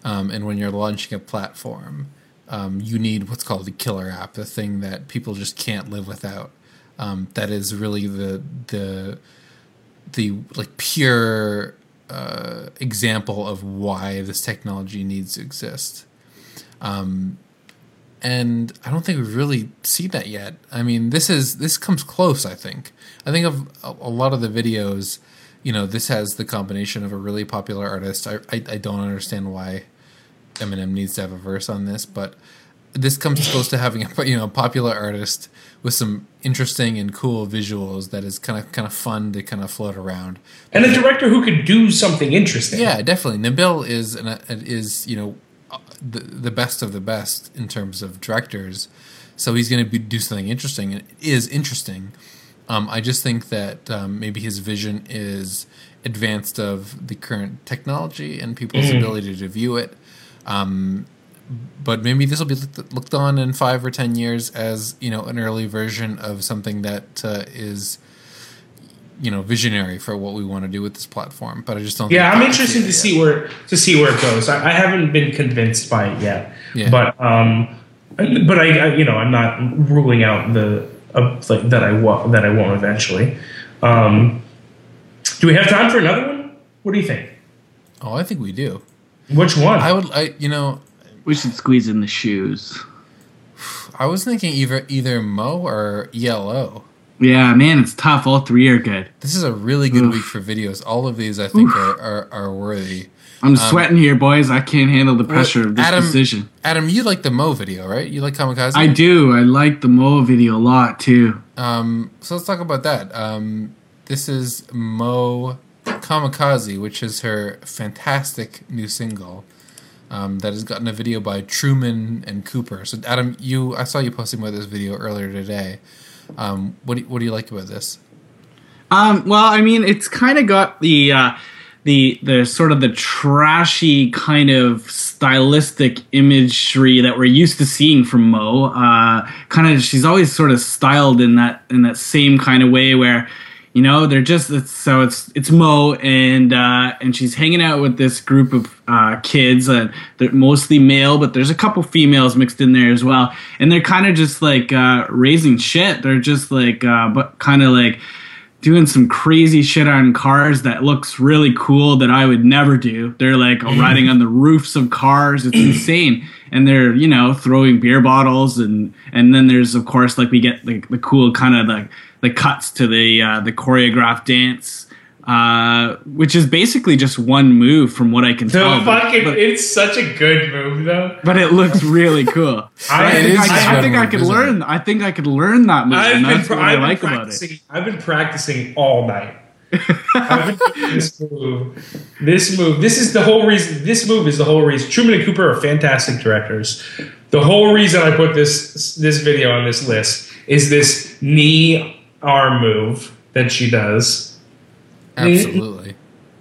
um, and when you're launching a platform, um, you need what's called the killer app, the thing that people just can't live without. Um, that is really the the the like pure uh, example of why this technology needs to exist and I don't think we really see that yet. I mean, this is this comes close. I think. I think of a, a lot of the videos. You know, this has the combination of a really popular artist. I, I I don't understand why Eminem needs to have a verse on this, but this comes close to having a you know popular artist with some interesting and cool visuals that is kind of kind of fun to kind of float around. and a director who could do something interesting. Yeah, definitely. Nabil is an, is you know the the best of the best in terms of directors, so he's going to be do something interesting. and It is interesting. Um, I just think that um, maybe his vision is advanced of the current technology and people's ability to view it. Um, but maybe this will be looked, on in five or ten years as you know an early version of something that uh, is you know visionary for what we want to do with this platform. But I just don't. Yeah, I'm interested to yet. see where to see where it goes. I, I haven't been convinced by it yet, Yeah. but um, but I, I you know I'm not ruling out the uh, like that I wa- that I won't eventually. Um, do we have time for another one? What do you think? Oh, I think we do. Which one? I would. I you know We should squeeze in the shoes. I was thinking either either Mo or ELO. Yeah, man, it's tough. All three are good. This is a really good Oof. week for videos. All of these I think are, are, are worthy. I'm sweating here, boys. I can't handle the pressure of this Adam- decision. Adam, you like the Mo video, right? You like Kamikaze? I do. I like the Mo video a lot too. Um, so let's talk about that. Um, this is Mo Kamikaze, which is her fantastic new single um, that has gotten a video by Truman and Cooper. So Adam, you I saw you posting about this video earlier today. Um, what do what do you like about this? Um, well, I mean, it's kind of got the uh, the the sort of the trashy kind of stylistic imagery that we're used to seeing from Mo. Uh, kind of, she's always sort of styled in that in that same kind of way where. You know they're just it's, so it's it's Mo and uh, and she's hanging out with this group of uh, kids and they're mostly male but there's a couple females mixed in there as well. And they're kind of just like uh, raising shit. They're just like uh, but kind of like doing some crazy shit on cars that looks really cool that I would never do. They're like riding on the roofs of cars. It's insane. And they're you know throwing beer bottles and and then there's of course like we get like the cool kind of like the cuts to the uh, the choreographed dance, uh, which is basically just one move from what I can The tell. fucking, but, it's such a good move though. but it looks really cool. I- I, think, I, I think I could learn. I think I could learn that move. I've and been, that's what I've I like about it. I've been practicing all night. I've been doing this move. This move. This is the whole reason. This move is the whole reason. Truman and Cooper are fantastic directors. The whole reason I put this this video on this list is this knee arm move that she does. Absolutely.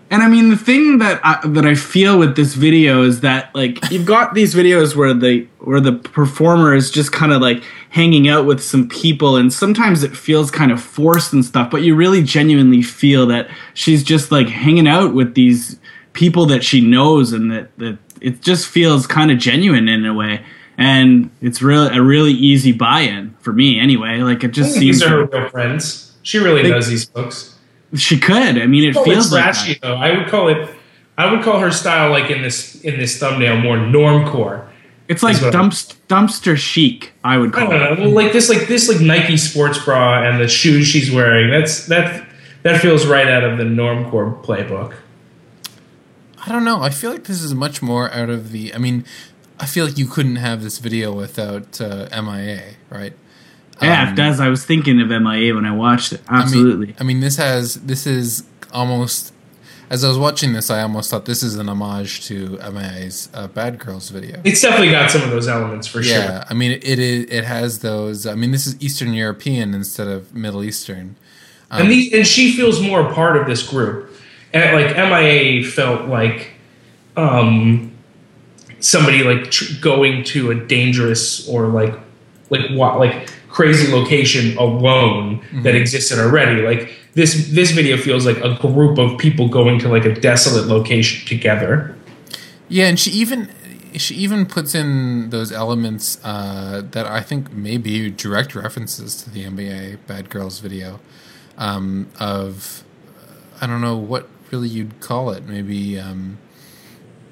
And I mean, the thing that I, that I feel with this video is that like you've got these videos where the where the performer is just kind of like hanging out with some people, and sometimes it feels kind of forced and stuff. But you really genuinely feel that she's just like hanging out with these people that she knows, and that that it just feels kind of genuine in a way. And it's really a really easy buy-in for me, anyway. Like it just seems these are her real friends. She really They- knows these folks. she could. I mean, it call it feels like that. though. I would call it. I would call her style like in this in this thumbnail more normcore. It's like Is dumpst, dumpster chic. I would I call don't it. know, well, like this, like this, like Nike sports bra and the shoes she's wearing. That's that. That feels right out of the normcore playbook. I don't know. I feel like this is much more out of the. I mean, I feel like you couldn't have this video without uh, MIA, right? Yeah, Um, it does. I was thinking of MIA when I watched it. I mean- Absolutely. I mean, this has this is almost. As I was watching this, I almost thought this is an homage to MIA's uh, Bad Girls video. It's definitely got some of those elements for sure. Yeah, I mean, it is. It has those. I mean, this is Eastern European instead of Middle Eastern. Um, and these, and she feels more a part of this group. And like MIA felt like um, somebody like tr- going to a dangerous or like like what like crazy location alone that existed already. Like this this video feels like a group of people going to like a desolate location together. Yeah, and she even she even puts in those elements uh, that I think may be direct references to the MIA Bad Girls video um, of I don't know what really you'd call it. Maybe um,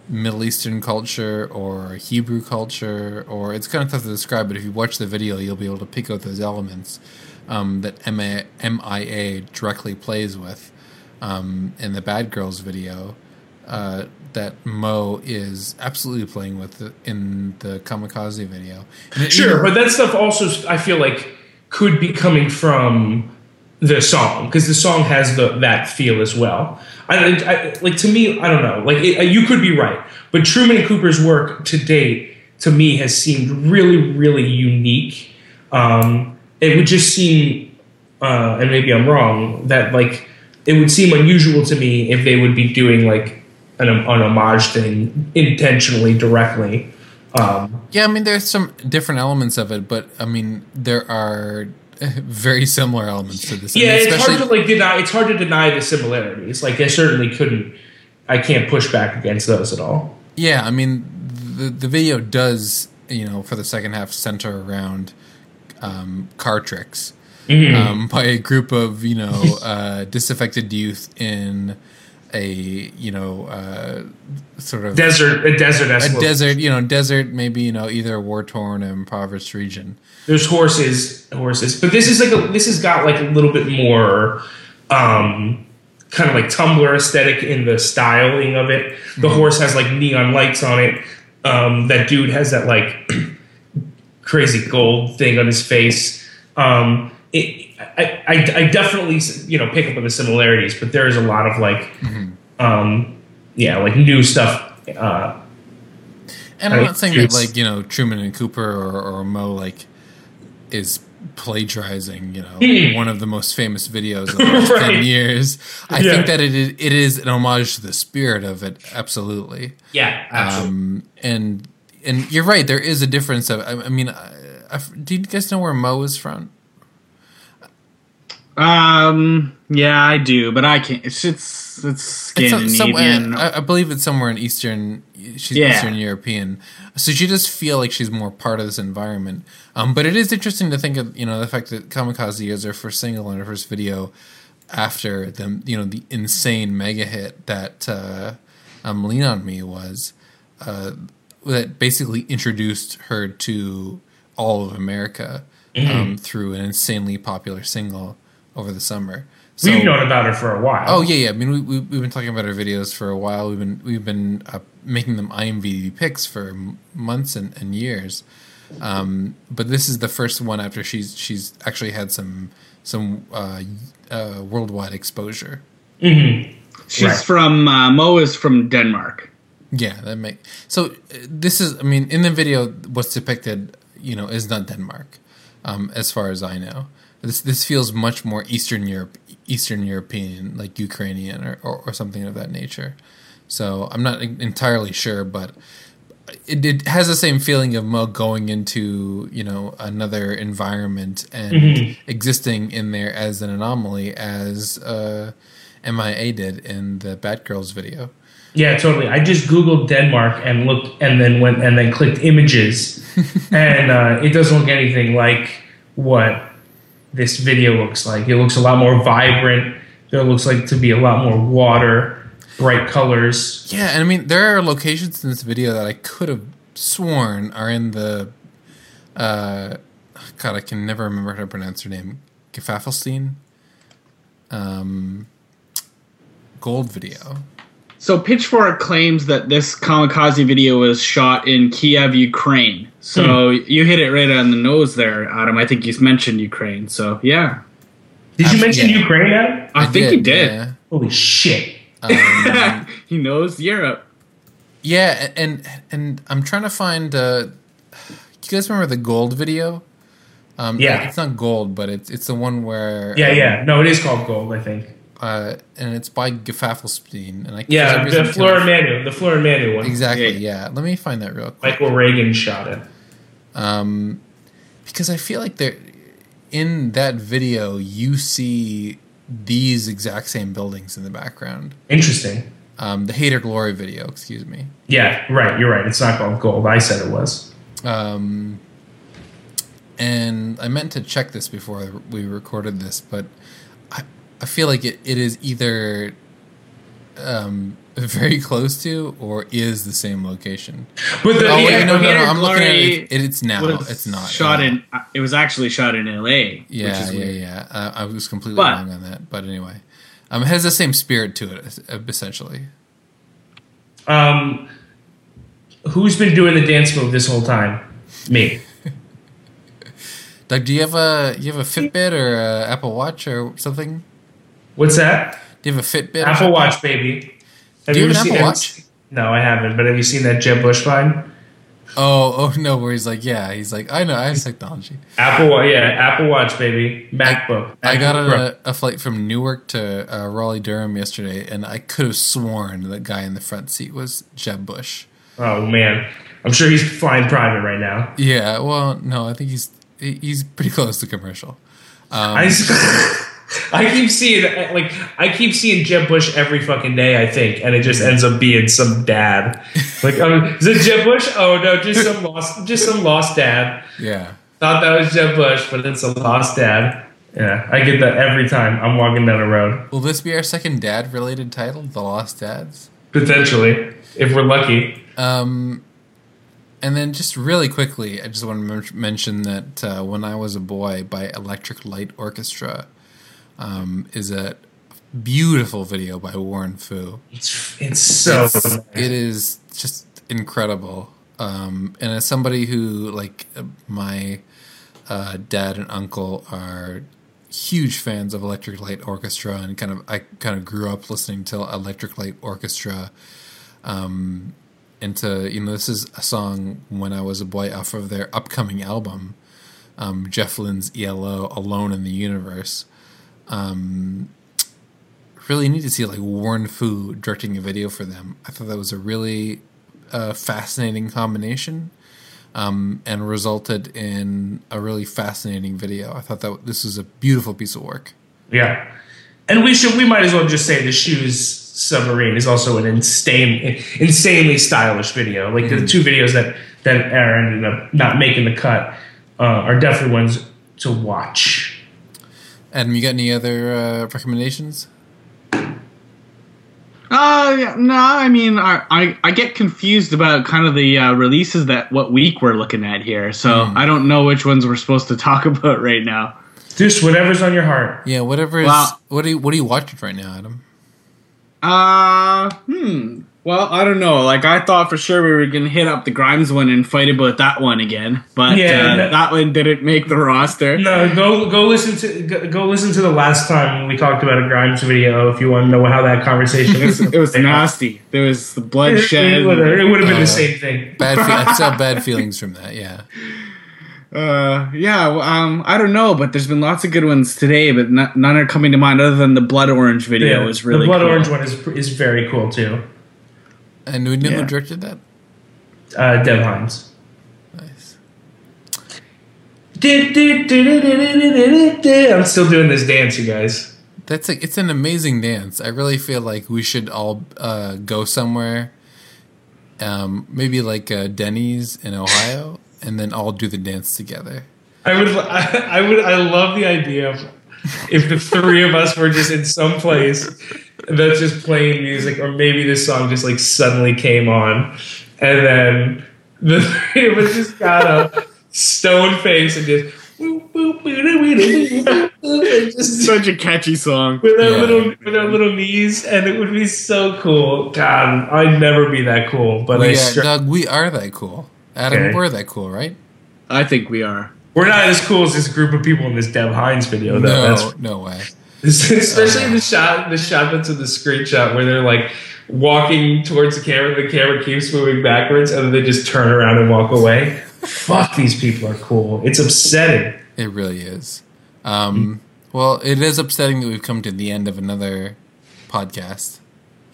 Middle Eastern culture or Hebrew culture, or it's kind of tough to describe. But if you watch the video, you'll be able to pick out those elements um, that MIA, MIA directly plays with um, in the Bad Girls video uh, that Mo is absolutely playing with in the Kamikaze video. Sure, but that stuff also I feel like could be coming from the song because the song has the that feel as well. I, I like to me, I don't know. Like it, you could be right, but Truman Cooper's work to date to me has seemed really, really unique. Um, it would just seem, uh, and maybe I'm wrong, that like it would seem unusual to me if they would be doing like an, an homage thing intentionally, directly. Um, Yeah, I mean, there's some different elements of it, but I mean, there are very similar elements to this. I Yeah, mean, it's hard to like deny. It's hard to deny the similarities. Like I certainly couldn't. I can't push back against those at all. Yeah, I mean, the the video does, you know, for the second half, center around um, car tricks Mm-hmm. um, by a group of you know uh, disaffected youth in a you know uh, sort of Desert, a desert, a desert, you know, desert, maybe you know, either a war torn or impoverished region. There's horses, horses, but this is like a, this has got like a little bit more, um, kind of like Tumblr aesthetic in the styling of it. The horse has like neon lights on it. Um, that dude has that like crazy gold thing on his face. Um, it, I, I, I definitely you know pick up on the similarities, but there is a lot of like, um, yeah, like new stuff. Uh, And I'm not saying that like you know Truman and Cooper or, or Mo like is plagiarizing you know Mm. one of the most famous videos of the last Right. ten years. I Yeah. think that it is, it is an homage to the spirit of it, absolutely. yeah, absolutely. Um, and and you're right, there is a difference of. I, I mean, I, I, do you guys know where Mo is from? Um, yeah, I do, but I can't. It's it's it's Scandinavian. It's some, I, I, believe it's somewhere in Eastern. She's yeah. Eastern European, so she does feel like she's more part of this environment. Um, but it is interesting to think of you know the fact that Kamikaze is her first single and her first video after the you know the insane mega hit that uh, um, "Lean on Me" was. Uh, that basically introduced her to all of America mm-hmm. um, through an insanely popular single over the summer. So, we've known about her for a while. Oh yeah, yeah. I mean, we, we, have been talking about her videos for a while. We've been we've been uh, making them IMVDb picks for months and, and years. Um, but this is the first one after she's she's actually had some some uh, uh, worldwide exposure. Mm-hmm. She's right. from uh, Mo is from Denmark. Yeah, that make so. Uh, this is, I mean, in the video, what's depicted, you know, is not Denmark, um, as far as I know. This this feels much more Eastern Europe, Eastern European, like Ukrainian or, or, or something of that nature. So I'm not entirely sure, but it, it has the same feeling of Mo going into you know another environment and mm-hmm. existing in there as an anomaly as uh, MIA did in the Bad Girls video. Yeah, totally. I just googled Denmark and looked, and then went and then clicked images, and uh, it doesn't look anything like what this video looks like. It looks a lot more vibrant. There looks like to be a lot more water, bright colors. Yeah, and I mean there are locations in this video that I could have sworn are in the. Uh, God, I can never remember how to pronounce her name. Gesaffelstein. Um, gold video. So Pitchfork claims that this kamikaze video was shot in Kiev, Ukraine. So mm. you hit it right on the nose there, Adam. I think you mentioned Ukraine. So yeah. Did you mention yeah. Ukraine, Adam? I, I think did, you did. Yeah. Holy shit. Um, he knows Europe. Yeah, and and I'm trying to find. Uh, you guys remember the gold video? Um, yeah, it's not gold, but it's it's the one where. Yeah, um, yeah. No, it is called gold. I think uh, and it's by Gesaffelstein. And I yeah, the Fleur Manu, the Fleur Manu one. Exactly. Yeah. Let me find that real quick. Michael Reagan shot it. Um, because I feel like there, in that video, you see these exact same buildings in the background. Interesting. Um, the Hate or Glory video, excuse me. Yeah, right. You're right. It's not called Gold. I said it was. Um, and I meant to check this before we recorded this, but I feel like it, it is either um, very close to or is the same location. But the, oh, yeah, no, no, no, I'm looking at it. it it's now. It's not shot in. It was actually shot in L.A. Yeah, yeah, yeah. Uh, I was completely but, wrong on that. But anyway, um, it has the same spirit to it, essentially. Um, who's been doing the dance move this whole time? Me. Doug, do you have a you have a Fitbit or a Apple Watch or something? What's that? Do you have a Fitbit? Apple Watch, baby. Have Do you, you have an Apple Watch? No, I haven't. But have you seen that Jeb Bush vine? Oh, oh no! Where he's like, yeah, he's like, I know, I have technology. Apple, yeah, Apple Watch, baby, MacBook. I, I got a, a, flight from Newark to uh, Raleigh Durham yesterday, and I could have sworn that guy in the front seat was Jeb Bush. Oh man, I'm sure he's flying private right now. Yeah, well, no, I think he's he's pretty close to commercial. Um, I. I keep seeing like I keep seeing Jeb Bush every fucking day. I think, and it just ends up being some dad. Like, um, is it Jeb Bush? Oh no, just some lost, just some lost dad. Yeah, thought that was Jeb Bush, but it's a lost dad. Yeah, I get that every time I'm walking down a road. Will this be our second dad-related title, The Lost Dads? Potentially, if we're lucky. Um, and then just really quickly, I just want to mention that uh, when I was a boy, by Electric Light Orchestra um, is a beautiful video by Warren Fu. It's, it's so it's, it is just incredible. Um, and as somebody who like my uh, dad and uncle are huge fans of Electric Light Orchestra, and kind of I kind of grew up listening to Electric Light Orchestra. Um, and to you know, this is a song when I was a boy off of their upcoming album, um, Jeff Lynne's ELO, Alone in the Universe um, really need to see like Warren Fu directing a video for them. I thought that was a really uh, fascinating combination, um, and resulted in a really fascinating video. I thought that this was a beautiful piece of work. Yeah, and we should we might as well just say the shoes submarine is also an insane, insanely stylish video. Like mm-hmm. the two videos that that Aaron ended up not making the cut uh, are definitely ones to watch. Adam, you got any other uh, recommendations? Uh, yeah, no, I mean, I, I, I get confused about kind of the uh, releases that what week we're looking at here, so mm. I don't know which ones we're supposed to talk about right now. Just whatever's on your heart. Yeah, whatever is. Well, what are you What are you watching right now, Adam? Uh, hmm. Well, I don't know. Like I thought for sure we were gonna hit up the Grimes one and fight about that one again, but yeah, uh, no, that one didn't make the roster. No, go go listen to go, go, listen to the last time we talked about a Grimes video if you want to know how that conversation. it was, it was nasty. There was the bloodshed. It, it would have been uh, the same thing. Bad. Fe- I saw bad feelings from that. Yeah. Uh, yeah, um, I don't know, but there's been lots of good ones today, but not, none are coming to mind other than the blood orange video yeah, was really the blood cool. orange one is is very cool too. And we know yeah. who directed that? Uh, Dev Hynes. Nice. I'm still doing this dance, you guys. That's a, it's an amazing dance. I really feel like we should all uh, go somewhere, um, maybe like uh, Denny's in Ohio, and then all do the dance together. I would, I, I would, I love the idea of if the three of us were just in some place that's just playing music, or maybe this song just like suddenly came on, and then the three of us just got a stone face and just. just Such a catchy song with our yeah. little with our little knees, and it would be so cool. God, I'd never be that cool, but well, I yeah, str- Doug, we are that cool. Adam, okay. we're that cool, right? I think we are. We're not as cool as this group of people in this Dev Hynes video. Though. No, that's, no way. Especially uh, the shot, the shot that's in the screenshot where they're like walking towards the camera. The camera keeps moving backwards, and then they just turn around and walk away. Fuck, these people are cool. It's upsetting. It really is. Um, well, it is upsetting that we've come to the end of another podcast.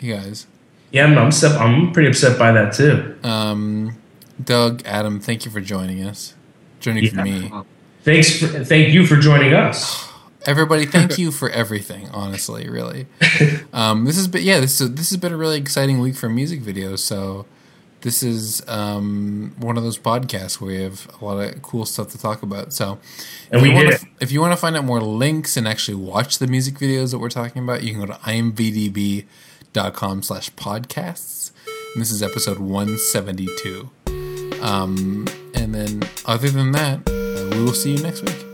You guys. Yeah, I'm, I'm, I'm pretty upset by that too. Um, Doug, Adam, thank you for joining us. Joining yeah. for me. Thanks. For, thank you for joining us. Everybody, thank you for everything. Honestly, really, um, this has been yeah. This is, this has been a really exciting week for music videos. So, this is um, one of those podcasts where we have a lot of cool stuff to talk about. So, and we did. To, if you want to find out more links and actually watch the music videos that we're talking about, you can go to imvdb.com slash podcasts. And this is episode 172. Um, and then, other than that, uh, we will see you next week.